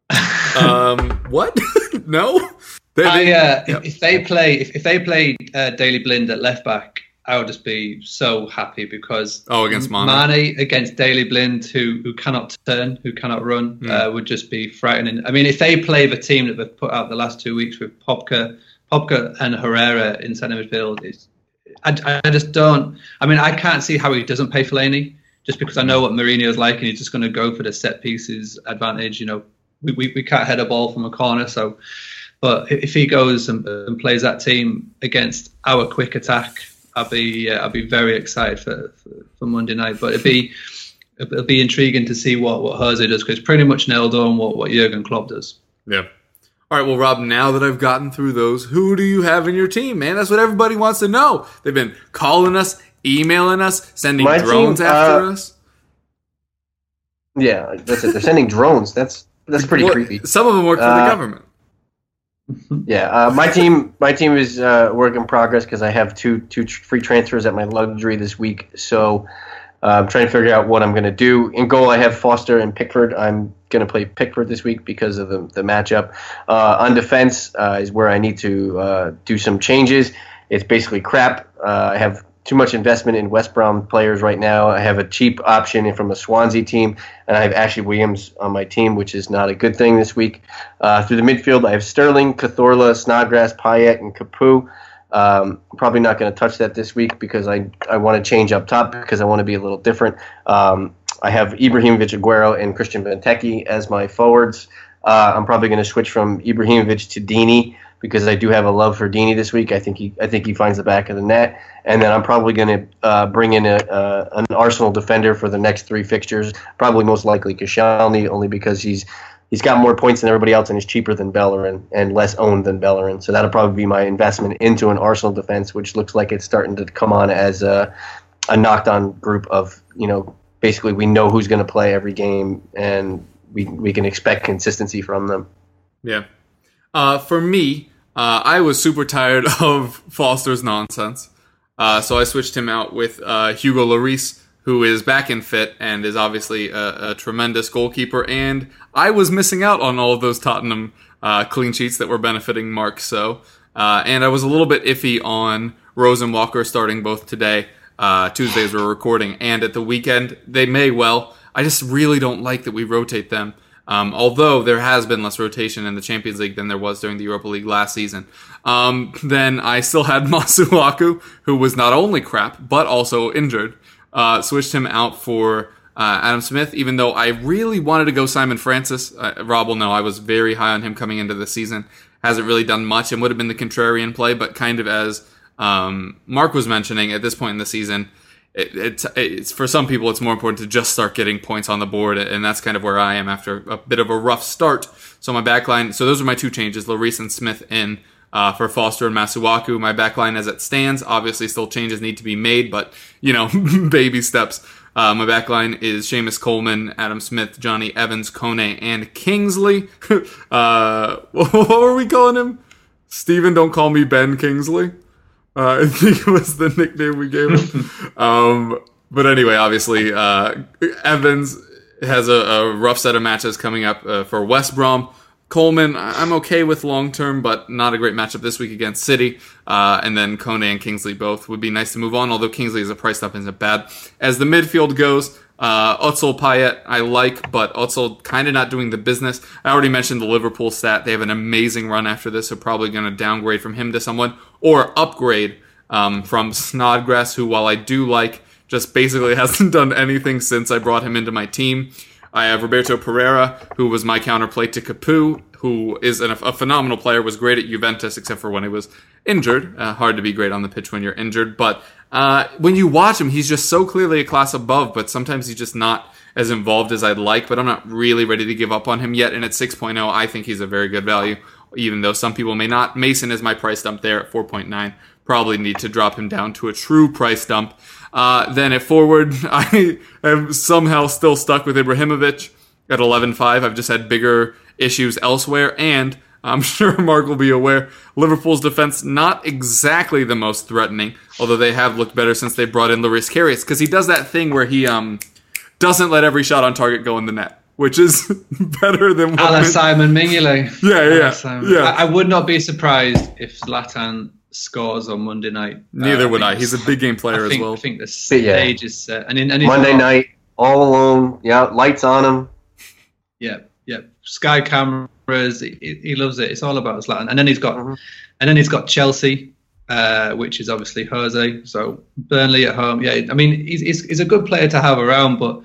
um, what? no. They, I, uh, yeah. if, if they play, if, if they play uh, Daley Blind at left back, I would just be so happy because Oh, against Mane. Mane against Daley Blind, who who cannot turn, who cannot run, Hmm. uh, would just be frightening. I mean, if they play the team that they've put out the last two weeks with Pogba, Pogba and Herrera in centre midfield, it's, I, I just don't. I mean, I can't see how he doesn't pay Fellaini just because I know what Mourinho is like and he's just going to go for the set pieces advantage. You know, we, we, we can't head a ball from a corner, so. But if he goes and, and plays that team against our quick attack, I'll be uh, I'll be very excited for, for, for Monday night. But it'd be it'll be intriguing to see what what Jose does because it's pretty much nailed on what what Jurgen Klopp does. Yeah. All right, well, Rob, now that I've gotten through those, who do you have in your team, man? That's what everybody wants to know. They've been calling us, emailing us, sending My drones team, after uh, us. Yeah, that's it. They're sending drones. That's that's pretty Well, creepy. Some of them work for the Uh, government. Yeah, uh, my team my team is uh, work in progress because I have two two tr- free transfers at my luxury this week. So uh, I'm trying to figure out what I'm going to do. In goal, I have Foster and Pickford. I'm going to play Pickford this week because of the, the matchup. Uh, on defense uh, is where I need to uh, do some changes. It's basically crap. Uh, I have too much investment in West Brom players right now. I have a cheap option from a Swansea team, and I have Ashley Williams on my team, which is not a good thing this week. Through the midfield, I have Sterling, Cazorla, Snodgrass, Payet, and Capoue. Um, probably not going to touch that this week because I, I want to change up top because I want to be a little different. Um, I have Ibrahimovic, Aguero, and Christian Benteke as my forwards. Uh, I'm probably going to switch from Ibrahimovic to Deeney because I do have a love for Deeney this week. I think he I think he finds the back of the net, and then I'm probably going to uh, bring in a, an Arsenal defender for the next three fixtures. Probably most likely Koscielny, only because he's he's got more points than everybody else and is cheaper than Bellerin and less owned than Bellerin. So that'll probably be my investment into an Arsenal defense, which looks like it's starting to come on as a, a knocked on group of you know basically we know who's going to play every game and we we can expect consistency from them. Yeah. Uh, for me, uh, I was super tired of Foster's nonsense. Uh, so I switched him out with uh, Hugo Lloris, who is back in fit and is obviously a, a tremendous goalkeeper. And I was missing out on all of those Tottenham uh, clean sheets that were benefiting Mark. So, uh, and I was a little bit iffy on Rose and Walker starting both today. Uh, Tuesdays we're recording, and at the weekend they may well. I just really don't like that we rotate them. Um, although there has been less rotation in the Champions League than there was during the Europa League last season. Um, then I still had Masuaku, who was not only crap, but also injured. Uh, switched him out for uh, Adam Smith, even though I really wanted to go Simon Francis. Uh, Rob will know I was very high on him coming into the season. Hasn't really done much and would have been the contrarian play, but kind of as um, Mark was mentioning at this point in the season, it, it's, it's for some people it's more important to just start getting points on the board, and that's kind of where I am after a bit of a rough start. So my backline, so those are my two changes: Lloris and Smith in uh, for Foster and Masuaku. My backline as it stands, obviously still changes need to be made, but you know, baby steps. Uh, my backline is Seamus Coleman, Adam Smith, Jonny Evans, Kone, and Kingsley. uh, what were we calling him? Steven, don't call me Ben Kingsley. Uh, I think it was the nickname we gave him. um, but anyway, obviously, uh, Evans has a, a, rough set of matches coming up uh, for West Brom. Coleman, I'm okay with long term, but not a great matchup this week against City. Uh, and then Kone and Kingsley both would be nice to move on, although Kingsley is a priced up isn't bad. As the midfield goes, Uh, Özil Payet, I like, but Özil kind of not doing the business. I already mentioned the Liverpool stat. They have an amazing run after this, so probably going to downgrade from him to someone or upgrade um, from Snodgrass, who, while I do like, just basically hasn't done anything since I brought him into my team. I have Roberto Pereyra, who was my counterplay to Capoue, who is an, a phenomenal player, was great at Juventus, except for when he was injured. Uh, hard to be great on the pitch when you're injured, but uh, when you watch him, he's just so clearly a class above, but sometimes he's just not as involved as I'd like, but I'm not really ready to give up on him yet. And at 6.0, I think he's a very good value, even though some people may not. Mason is my price dump there at 4.9. Probably need to drop him down to a true price dump. Uh, then at forward, I am somehow still stuck with Ibrahimovic at 11.5. I've just had bigger issues elsewhere, and I'm sure Mark will be aware Liverpool's defense not exactly the most threatening, although they have looked better since they brought in Loris Karius because he does that thing where he um doesn't let every shot on target go in the net, which is better than what Ala Simon Mignolet. Yeah, yeah, yeah. I, I would not be surprised if Zlatan scores on Monday night. Neither Uh, would I. think He's a big game player I think, as well. I think the But yeah. stage is set. And, in, and Monday got- night, all alone. Yeah, lights on him. Yeah, yeah. Sky cameras. He, he loves it. It's all about Zlatan. And then he's got, Mhm. and then he's got Chelsea, uh, which is obviously Jose. So Burnley at home. Yeah, I mean, he's, he's, he's a good player to have around, but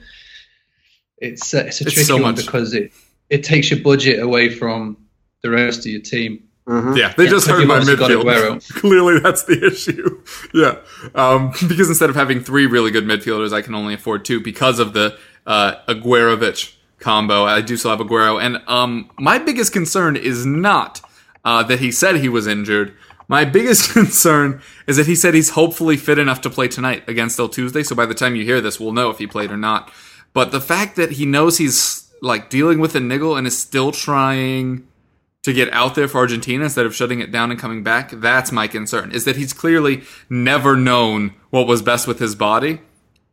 it's uh, it's a It's tricky so one because it it takes your budget away from the rest of your team. Hmm Yeah, they Yeah, just but hurt my midfield. Aguero. Clearly, that's the issue. Yeah, um, because instead of having three really good midfielders, I can only afford two because of the uh, Aguerovic combo. I do still have Aguero, and um, my biggest concern is not uh, that he said he was injured. My biggest concern is that he said he's hopefully fit enough to play tonight against El Tuesday. So by the time you hear this, we'll know if he played or not. But the fact that he knows he's like dealing with a niggle and is still trying to get out there for Argentina instead of shutting it down and coming back, that's my concern. Is that he's clearly never known what was best with his body,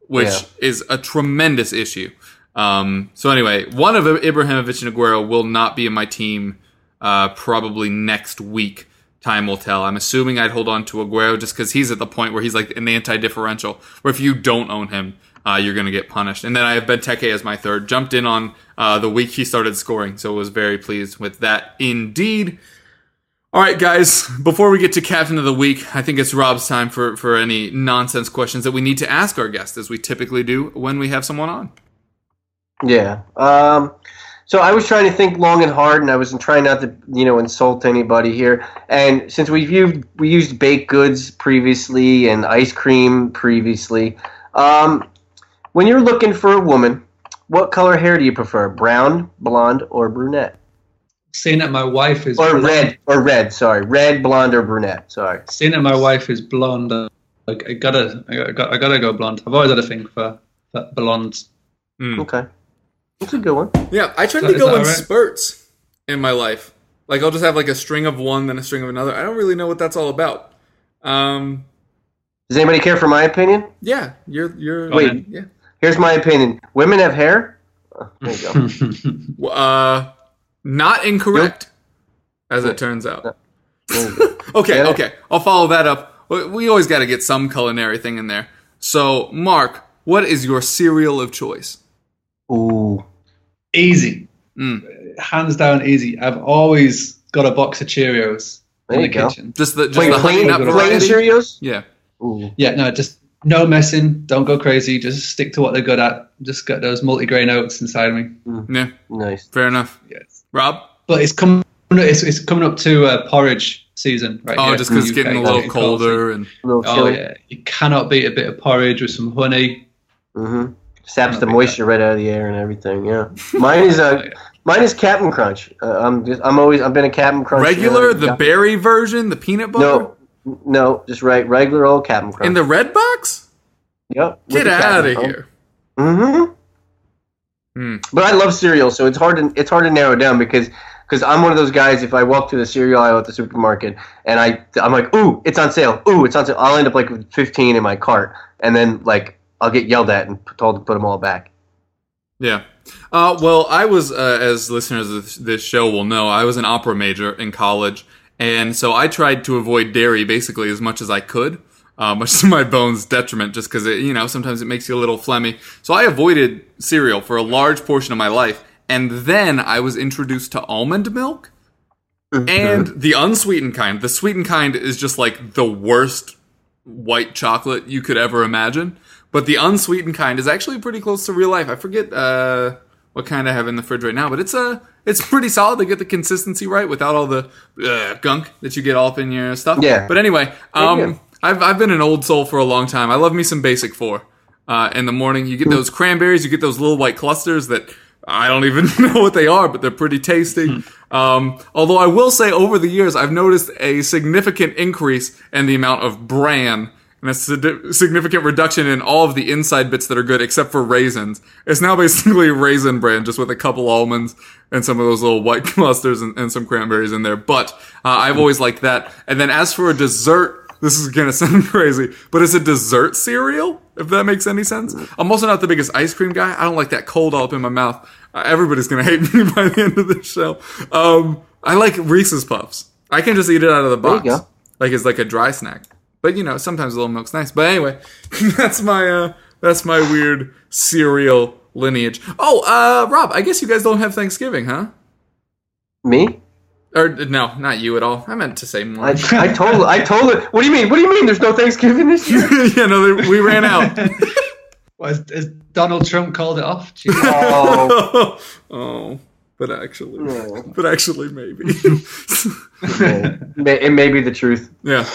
which Yeah. is a tremendous issue. Um, so anyway, one of Ibrahimovic and Aguero will not be in my team uh, probably next week. Time will tell. I'm assuming I'd hold on to Aguero just because he's at the point where he's like an anti-differential, where if you don't own him, uh, you're going to get punished. And then I have Benteke as my third. Jumped in on uh, the week he started scoring, so was very pleased with that indeed. All right, guys. Before we get to captain of the week, I think it's Rob's time for for any nonsense questions that we need to ask our guest, as we typically do when we have someone on. Yeah. Um, so I was trying to think long and hard, and I was trying not to, you know, insult anybody here. And since we've used we used baked goods previously and ice cream previously, um, when you're looking for a woman, what color hair do you prefer? Brown, blonde, or brunette? Seeing that my wife is Or blonde- red? Or red? Sorry, red, blonde, or brunette? Sorry. Seeing that my wife is blonde, uh, like I gotta, I gotta, I gotta go blonde. I've always had a thing for, for blondes. Hmm. Okay, that's a good one. Yeah, I try to that- go in right? spurts in my life. Like I'll just have like a string of one, then a string of another. I don't really know what that's all about. Um, Does anybody care for my opinion? yeah, you're you're Wait. yeah. Here's my opinion. Women have hair. Oh, there you go. Uh, not incorrect, as it turns out. There you go. Okay, okay. I'll follow that up. We we always got to get some culinary thing in there. So, Mark, what is your cereal of choice? Ooh. Easy, Mm. hands down, easy. I've always got a box of Cheerios There in the go. kitchen. Just the just Wait, the honey plain, nut plain plain. Cheerios? Yeah. Ooh. Yeah, no, just no messing. Don't go crazy. Just stick to what they're good at. Just get those multi-grain oats inside me. Yeah. Nice. Fair enough. Yes, Rob. but it's coming. It's, it's coming up to uh, porridge season right Oh, here just because it's getting a UK. little Getting cold. colder and A little Oh yeah, you cannot beat a bit of porridge with some honey. Mm-hmm. Saps the big moisture right out of the air and everything. Yeah. Mine is Oh, a yeah. mine is Captain Crunch. Uh, I'm just I'm always I've been a Captain Crunch. regular, uh, the guy. berry version, the peanut butter, No, no, just right regular old Captain Crunch. in the red box. yep. Get out of here. Mm-hmm. Hmm. But I love cereal, so it's hard to it's hard to narrow down because because I'm one of those guys. If I walk to the cereal aisle at the supermarket and I I'm like, ooh, it's on sale. Ooh, it's on sale. I'll end up like with 15 in my cart, and then like I'll get yelled at and told to put them all back. Yeah. Uh, well, I was, uh, as listeners of this show will know, I was an opera major in college, and so I tried to avoid dairy basically as much as I could. uh, much to my bones' detriment, just because it, you know, sometimes it makes you a little phlegmy. So I avoided cereal for a large portion of my life, and then I was introduced to almond milk, and the unsweetened kind. The sweetened kind is just like the worst white chocolate you could ever imagine. But the unsweetened kind is actually pretty close to real life. I forget uh, what kind I have in the fridge right now, but it's a it's pretty solid. to get the consistency right without all the uh, gunk that you get all up in your stuff. Yeah. But anyway, um, Yeah. I've I've been an old soul for a long time. I love me some Basic Four. Uh, in the morning, you get those cranberries. You get those little white clusters that I don't even know what they are, but they're pretty tasty. Um, although I will say, over the years, I've noticed a significant increase in the amount of bran and a significant reduction in all of the inside bits that are good, except for raisins. It's now basically raisin bran, just with a couple almonds and some of those little white clusters and, and some cranberries in there. But uh, I've always liked that. And then as for a dessert, this is gonna sound crazy, but it's a dessert cereal, if that makes any sense. I'm also not the biggest ice cream guy. I don't like that cold all up in my mouth. Uh, everybody's gonna hate me by the end of the show. Um, I like Reese's Puffs. I can just eat it out of the There you box, go. like it's like a dry snack. But you know, sometimes a little milk's nice. But anyway, that's my uh, that's my weird cereal lineage. Oh, uh, Rob, I guess you guys don't have Thanksgiving, huh? Me? Or no, not you at all. I meant to say more. I, I told I told her. What do you mean? What do you mean? There's no Thanksgiving this year? yeah, no, they- we ran out. Well, has, has Donald Trump called it off? Jeez. Oh, oh, but actually, No. but actually, maybe. it may, it may be the truth. yeah,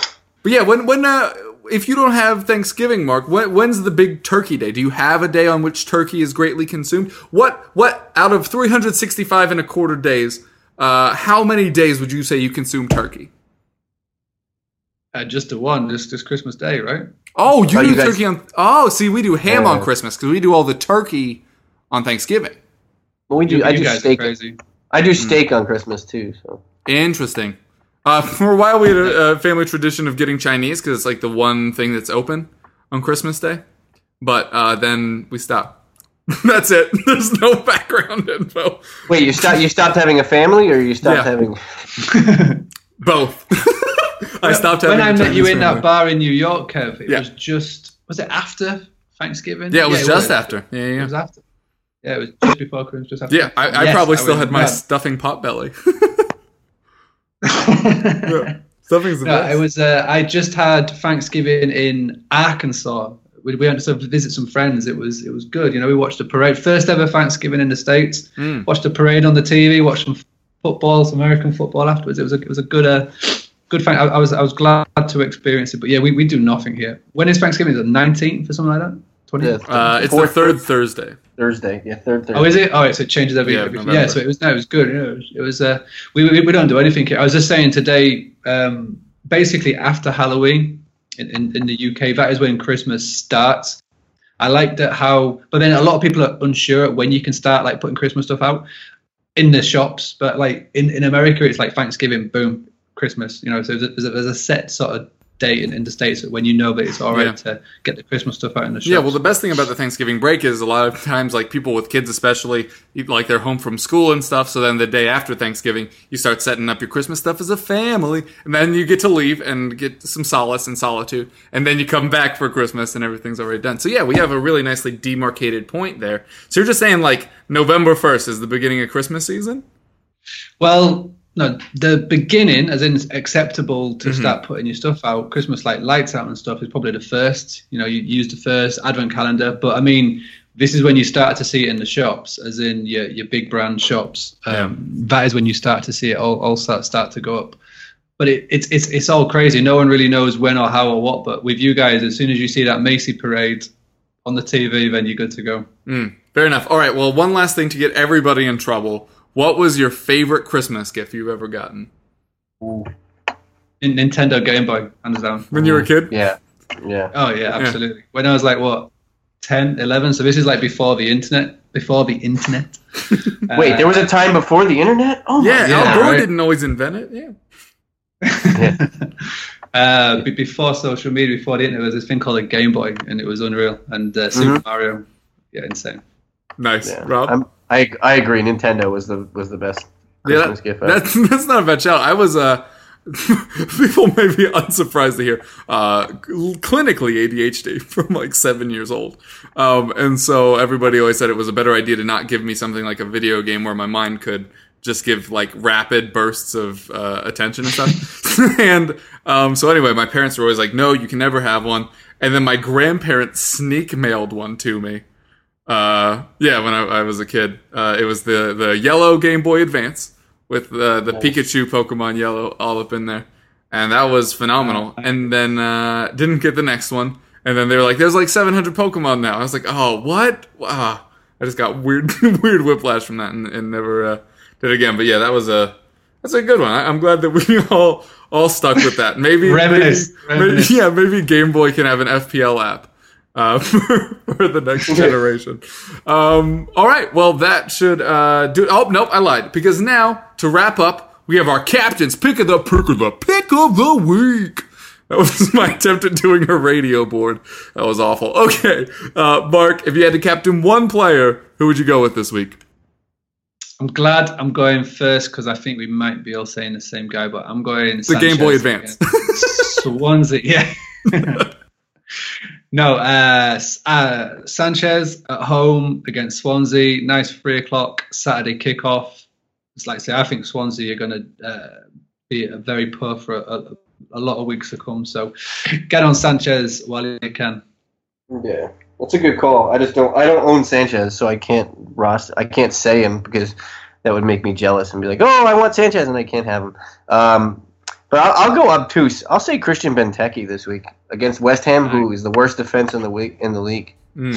but yeah, when when uh, if you don't have Thanksgiving, Mark, when, when's the big turkey day? Do you have a day on which turkey is greatly consumed? What what out of three hundred sixty five and a quarter days? Uh, how many days would you say you consume turkey? Uh, just the one, just just Christmas Day, right? Oh, you Oh, do you guys- turkey on. Oh, see, we do ham on Christmas because we do all the turkey on Thanksgiving. Well, we do. You, I you do guys are steak. crazy. I do steak on Christmas too. So Interesting. Uh, for a while, we had a, a family tradition of getting Chinese because it's like the one thing that's open on Christmas Day. But uh, then we stopped. that's it. There's no background info. wait, you stopped. You stopped having a family, or you stopped Yeah. having? Both. I stopped having when I met you in family. that bar in New York, Kev, it Yeah. was just was it after Thanksgiving? Yeah, it was just after. Yeah, yeah, It was after. Yeah, it was just before Christmas, just after. Yeah, I, I Yes, probably I still had my no. stuffing pot belly. Yeah. Stuffing's No, best. it was. Uh, I just had Thanksgiving in Arkansas. We, we went to sort of visit some friends. It was it was good. You know, we watched a parade. First ever Thanksgiving in the states. Mm. Watched a parade on the TV. Watched some football, some American football afterwards. It was a it was a good uh, good thing. I, I was I was glad to experience it. But yeah, we, we do nothing here. When is Thanksgiving? Is it nineteenth or something like that? Twentieth. Yeah. uh, it's the third Thursday. Thursday. Yeah, third Thursday. Oh, is it? Oh, right, so it changes every, Yeah, every yeah. So it was no, it was good. You know, it was, it was uh, we, we we don't do anything. here. I was just saying today. Um, basically, after Halloween in, in in the UK, that is when Christmas starts. I like that how, but then a lot of people are unsure when you can start like putting Christmas stuff out in the shops. But like in, in America, it's like Thanksgiving, boom, Christmas. You know, so there's a, there's a set sort of date in, in the states when you know that it's all right Yeah. to get the Christmas stuff out in the shops. Yeah, well, the best thing about the Thanksgiving break is a lot of times, like people with kids, especially, like they're home from school and stuff. So then the day after Thanksgiving, you start setting up your Christmas stuff as a family, and then you get to leave and get some solace and solitude, and then you come back for Christmas and everything's already done. So yeah, we have a really nicely demarcated point there. So you're just saying like November first is the beginning of Christmas season? Well, no, the beginning, as in acceptable to Mm-hmm. start putting your stuff out, Christmas like lights out and stuff is probably the first. You know, you use the first advent calendar, but I mean, this is when you start to see it in the shops, as in your your big brand shops. Um, That is when you start to see it all all start start to go up. But it, it's it's it's all crazy. No one really knows when or how or what. But with you guys, as soon as you see that Macy parade on the TV, then you're good to go. Mm, fair enough. All right. Well, one last thing to get everybody in trouble. What was your favorite Christmas gift you've ever gotten In Nintendo Game Boy, hands down. when you were a kid? Yeah, yeah. Oh yeah, absolutely. When I was like what 10, 11, so this is like before the internet, before the internet. Wait, there was a time before the internet. Oh my Yeah, Yeah, Al Gore right. didn't always invent it. Yeah. uh, be- before social media, before the internet, there was this thing called a Game Boy, and it was unreal. And uh, Super Mario, yeah, insane. Nice, Yeah. Rob. I'm, I I agree. Nintendo was the was the best Yeah, Christmas gift. ever. that's that's not a bad shout. I was uh people may be unsurprised to hear uh, clinically ADHD from like seven years old, um, and so everybody always said it was a better idea to not give me something like a video game where my mind could just give like rapid bursts of uh, attention and stuff. and um, so anyway, my parents were always like, "No, you can never have one." And then my grandparents sneak mailed one to me. Uh, yeah, when I, I was a kid, uh, it was the the yellow Game Boy Advance with uh, the nice. Pikachu Pokemon Yellow all up in there, and that was phenomenal. And then uh, didn't get the next one, and then they were like, "There's like 700 Pokemon now." I was like, "Oh, what?" Wow. I just got weird weird whiplash from that, and, and never uh, did it again. But yeah, that was a that's a good one. I, am glad that we all all stuck with that. Maybe, maybe, maybe, yeah, maybe Game Boy can have an FPL app uh, for, for, the next generation. Um, all right, well that should uh, do. Oh nope, I lied because now to wrap up, we have our captain's pick of the pick of the pick of the week. That was my attempt at doing a radio board. That was awful. Okay, uh, Mark, if you had to captain one player, who would you go with this week? I'm glad I'm going first because I think we might be all saying the same guy, but I'm going the Sanchez Game Boy Advance. Swansea, yeah. No, uh, uh, Sanchez at home against Swansea. Nice three o'clock Saturday kickoff. It's like I say, I think Swansea are going to uh, be very poor for a, a, lot of weeks to come. So get on Sanchez while you can. Yeah. That's a good call. I just don't. I don't own Sanchez, so I can't Ross. I can't say him because that would make me jealous and be like, "Oh, I want Sanchez," and I can't have him. Um, but I'll, I'll, go obtuse. I'll say Christian Benteke this week against West Ham, who is the worst defense in the week in the league. Mm.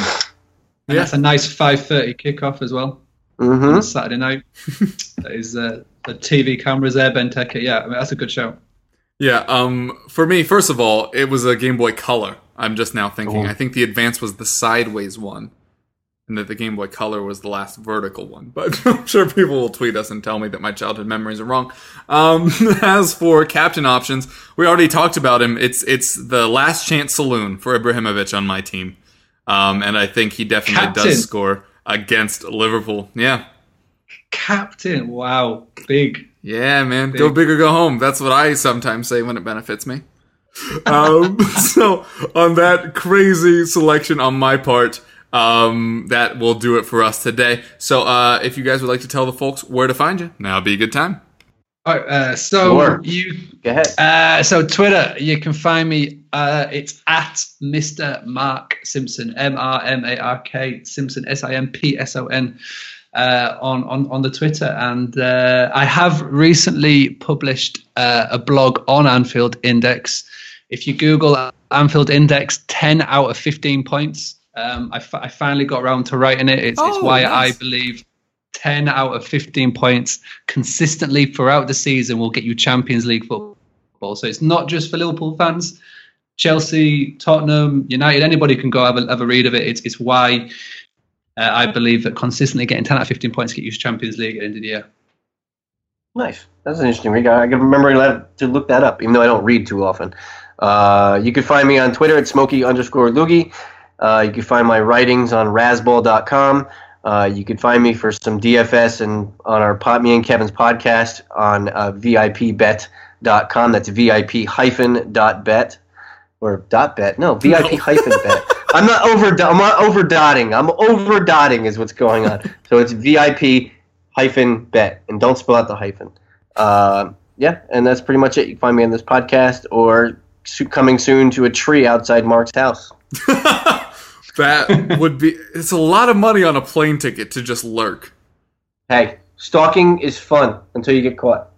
And yeah. that's a nice five thirty kickoff as well. Mm-hmm. Saturday night. that is uh, the TV cameras there, Benteke. Yeah, I mean, that's a good show. Yeah. Um. For me, first of all, it was a Game Boy Color. I'm just now thinking. Oh. I think the Advance was the sideways one, and that the Game Boy Color was the last vertical one. But I'm sure people will tweet us and tell me that my childhood memories are wrong. Um, as for captain options, we already talked about him. It's it's the last chance saloon for Ibrahimovic on my team, um, and I think he definitely captain. does score against Liverpool. Yeah, captain. Wow, big. Yeah, man. Big. Go big or go home. That's what I sometimes say when it benefits me um, so on that crazy selection on my part, um, that will do it for us today. So uh, if you guys would like to tell the folks where to find you, now be a good time. All right, uh, so sure. you go ahead. Uh, so Twitter, you can find me. Uh, it's at Mr. Mark Simpson, M R M A R K Simpson, S I M P S O N. Uh, on, on on the Twitter, and uh, I have recently published uh, a blog on Anfield Index if you Google Anfield Index, 10 out of 15 points. Um, I, f- I finally got around to writing it. It's, oh, it's why nice. I believe 10 out of 15 points consistently throughout the season will get you Champions League football. So it's not just for Liverpool fans. Chelsea, Tottenham, United, anybody can go have a, have a read of it. It's, it's why uh, I believe that consistently getting 10 out of 15 points get you Champions League at the end of the year. Nice. That's an interesting read. I can remember to look that up, even though I don't read too often. Uh, you can find me on Twitter at Smokey underscore Loogy. Uh, you can find my writings on Razzball.com. Uh, you can find me for some DFS and on our pot, me and Kevin's podcast on uh, VIPBet.com. That's VIP hyphen dot bet or dot bet. No, VIP no. hyphen bet. I'm not over. I'm not over dotting. I'm over dotting is what's going on. So it's VIP hyphen bet, and don't spell out the hyphen. Uh, yeah, and that's pretty much it. You can find me on this podcast or coming soon to a tree outside Mark's house. that would be. It's a lot of money on a plane ticket to just lurk. Hey, stalking is fun until you get caught.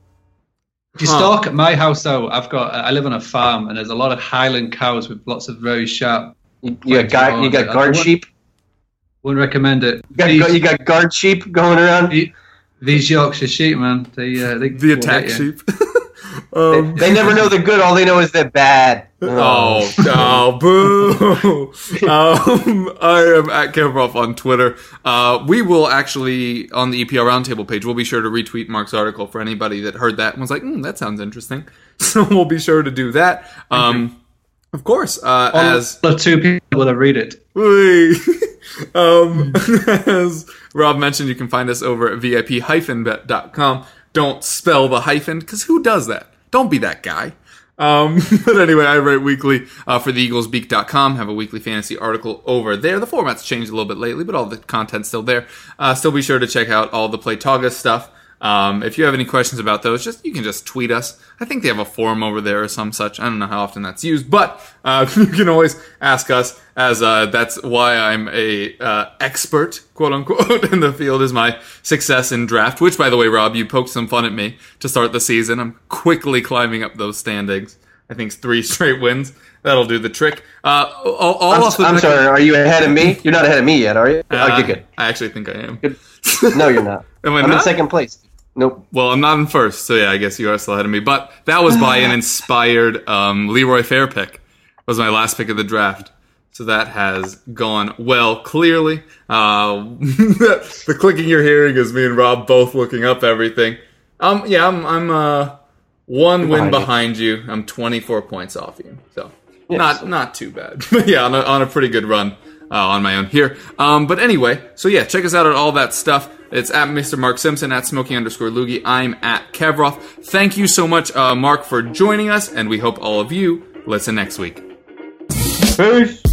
If you huh. stalk at my house, though, I've got. I live on a farm, and there's a lot of Highland cows with lots of very sharp. You, you got guard, you got guard sheep. Wouldn't recommend it. You got, these, you got guard sheep going around. These Yorkshire sheep, man. They, uh, they the attack sheep. Um, they, they, never know the good. All they know is the bad. Oh, oh, boo! um, I am at Kevrov on Twitter. Uh, we will actually on the EPL Roundtable page. We'll be sure to retweet Mark's article for anybody that heard that and was like, mm, "That sounds interesting." So we'll be sure to do that. Um, of course, uh, as the two people that read it. um, as Rob mentioned, you can find us over at vip-bet.com. Don't spell the hyphen because who does that? Don't be that guy. Um, but anyway, I write weekly uh, for theeaglesbeak.com. Have a weekly fantasy article over there. The format's changed a little bit lately, but all the content's still there. Uh, still be sure to check out all the Play Togga stuff. Um, if you have any questions about those, just you can just tweet us. I think they have a forum over there or some such. I don't know how often that's used, but uh, you can always ask us. As uh, that's why I'm a uh, expert, quote unquote, in the field is my success in draft. Which, by the way, Rob, you poked some fun at me to start the season. I'm quickly climbing up those standings. I think it's three straight wins. That'll do the trick. Uh, all, all I'm, off the I'm sorry. Are you ahead of me? You're not ahead of me yet, are you? Uh, okay, good. I actually think I am. Good. No, you're not. Am I I'm in second place. Nope. Well, I'm not in first, so yeah, I guess you are still ahead of me. But that was by an inspired um, Leroy Fer pick. Was my last pick of the draft. So that has gone well. Clearly, uh, the clicking you're hearing is me and Rob both looking up everything. Um, yeah, I'm, I'm uh, one win behind you. I'm 24 points off you, so Yes. not not too bad. But yeah, on a, on a pretty good run uh, on my own here. Um, but anyway, so yeah, check us out at all that stuff. It's at Mr. Mark Simpson, at Smoking underscore Loogy. I'm at Kevrov. Thank you so much, uh, Mark, for joining us, and we hope all of you listen next week. Peace.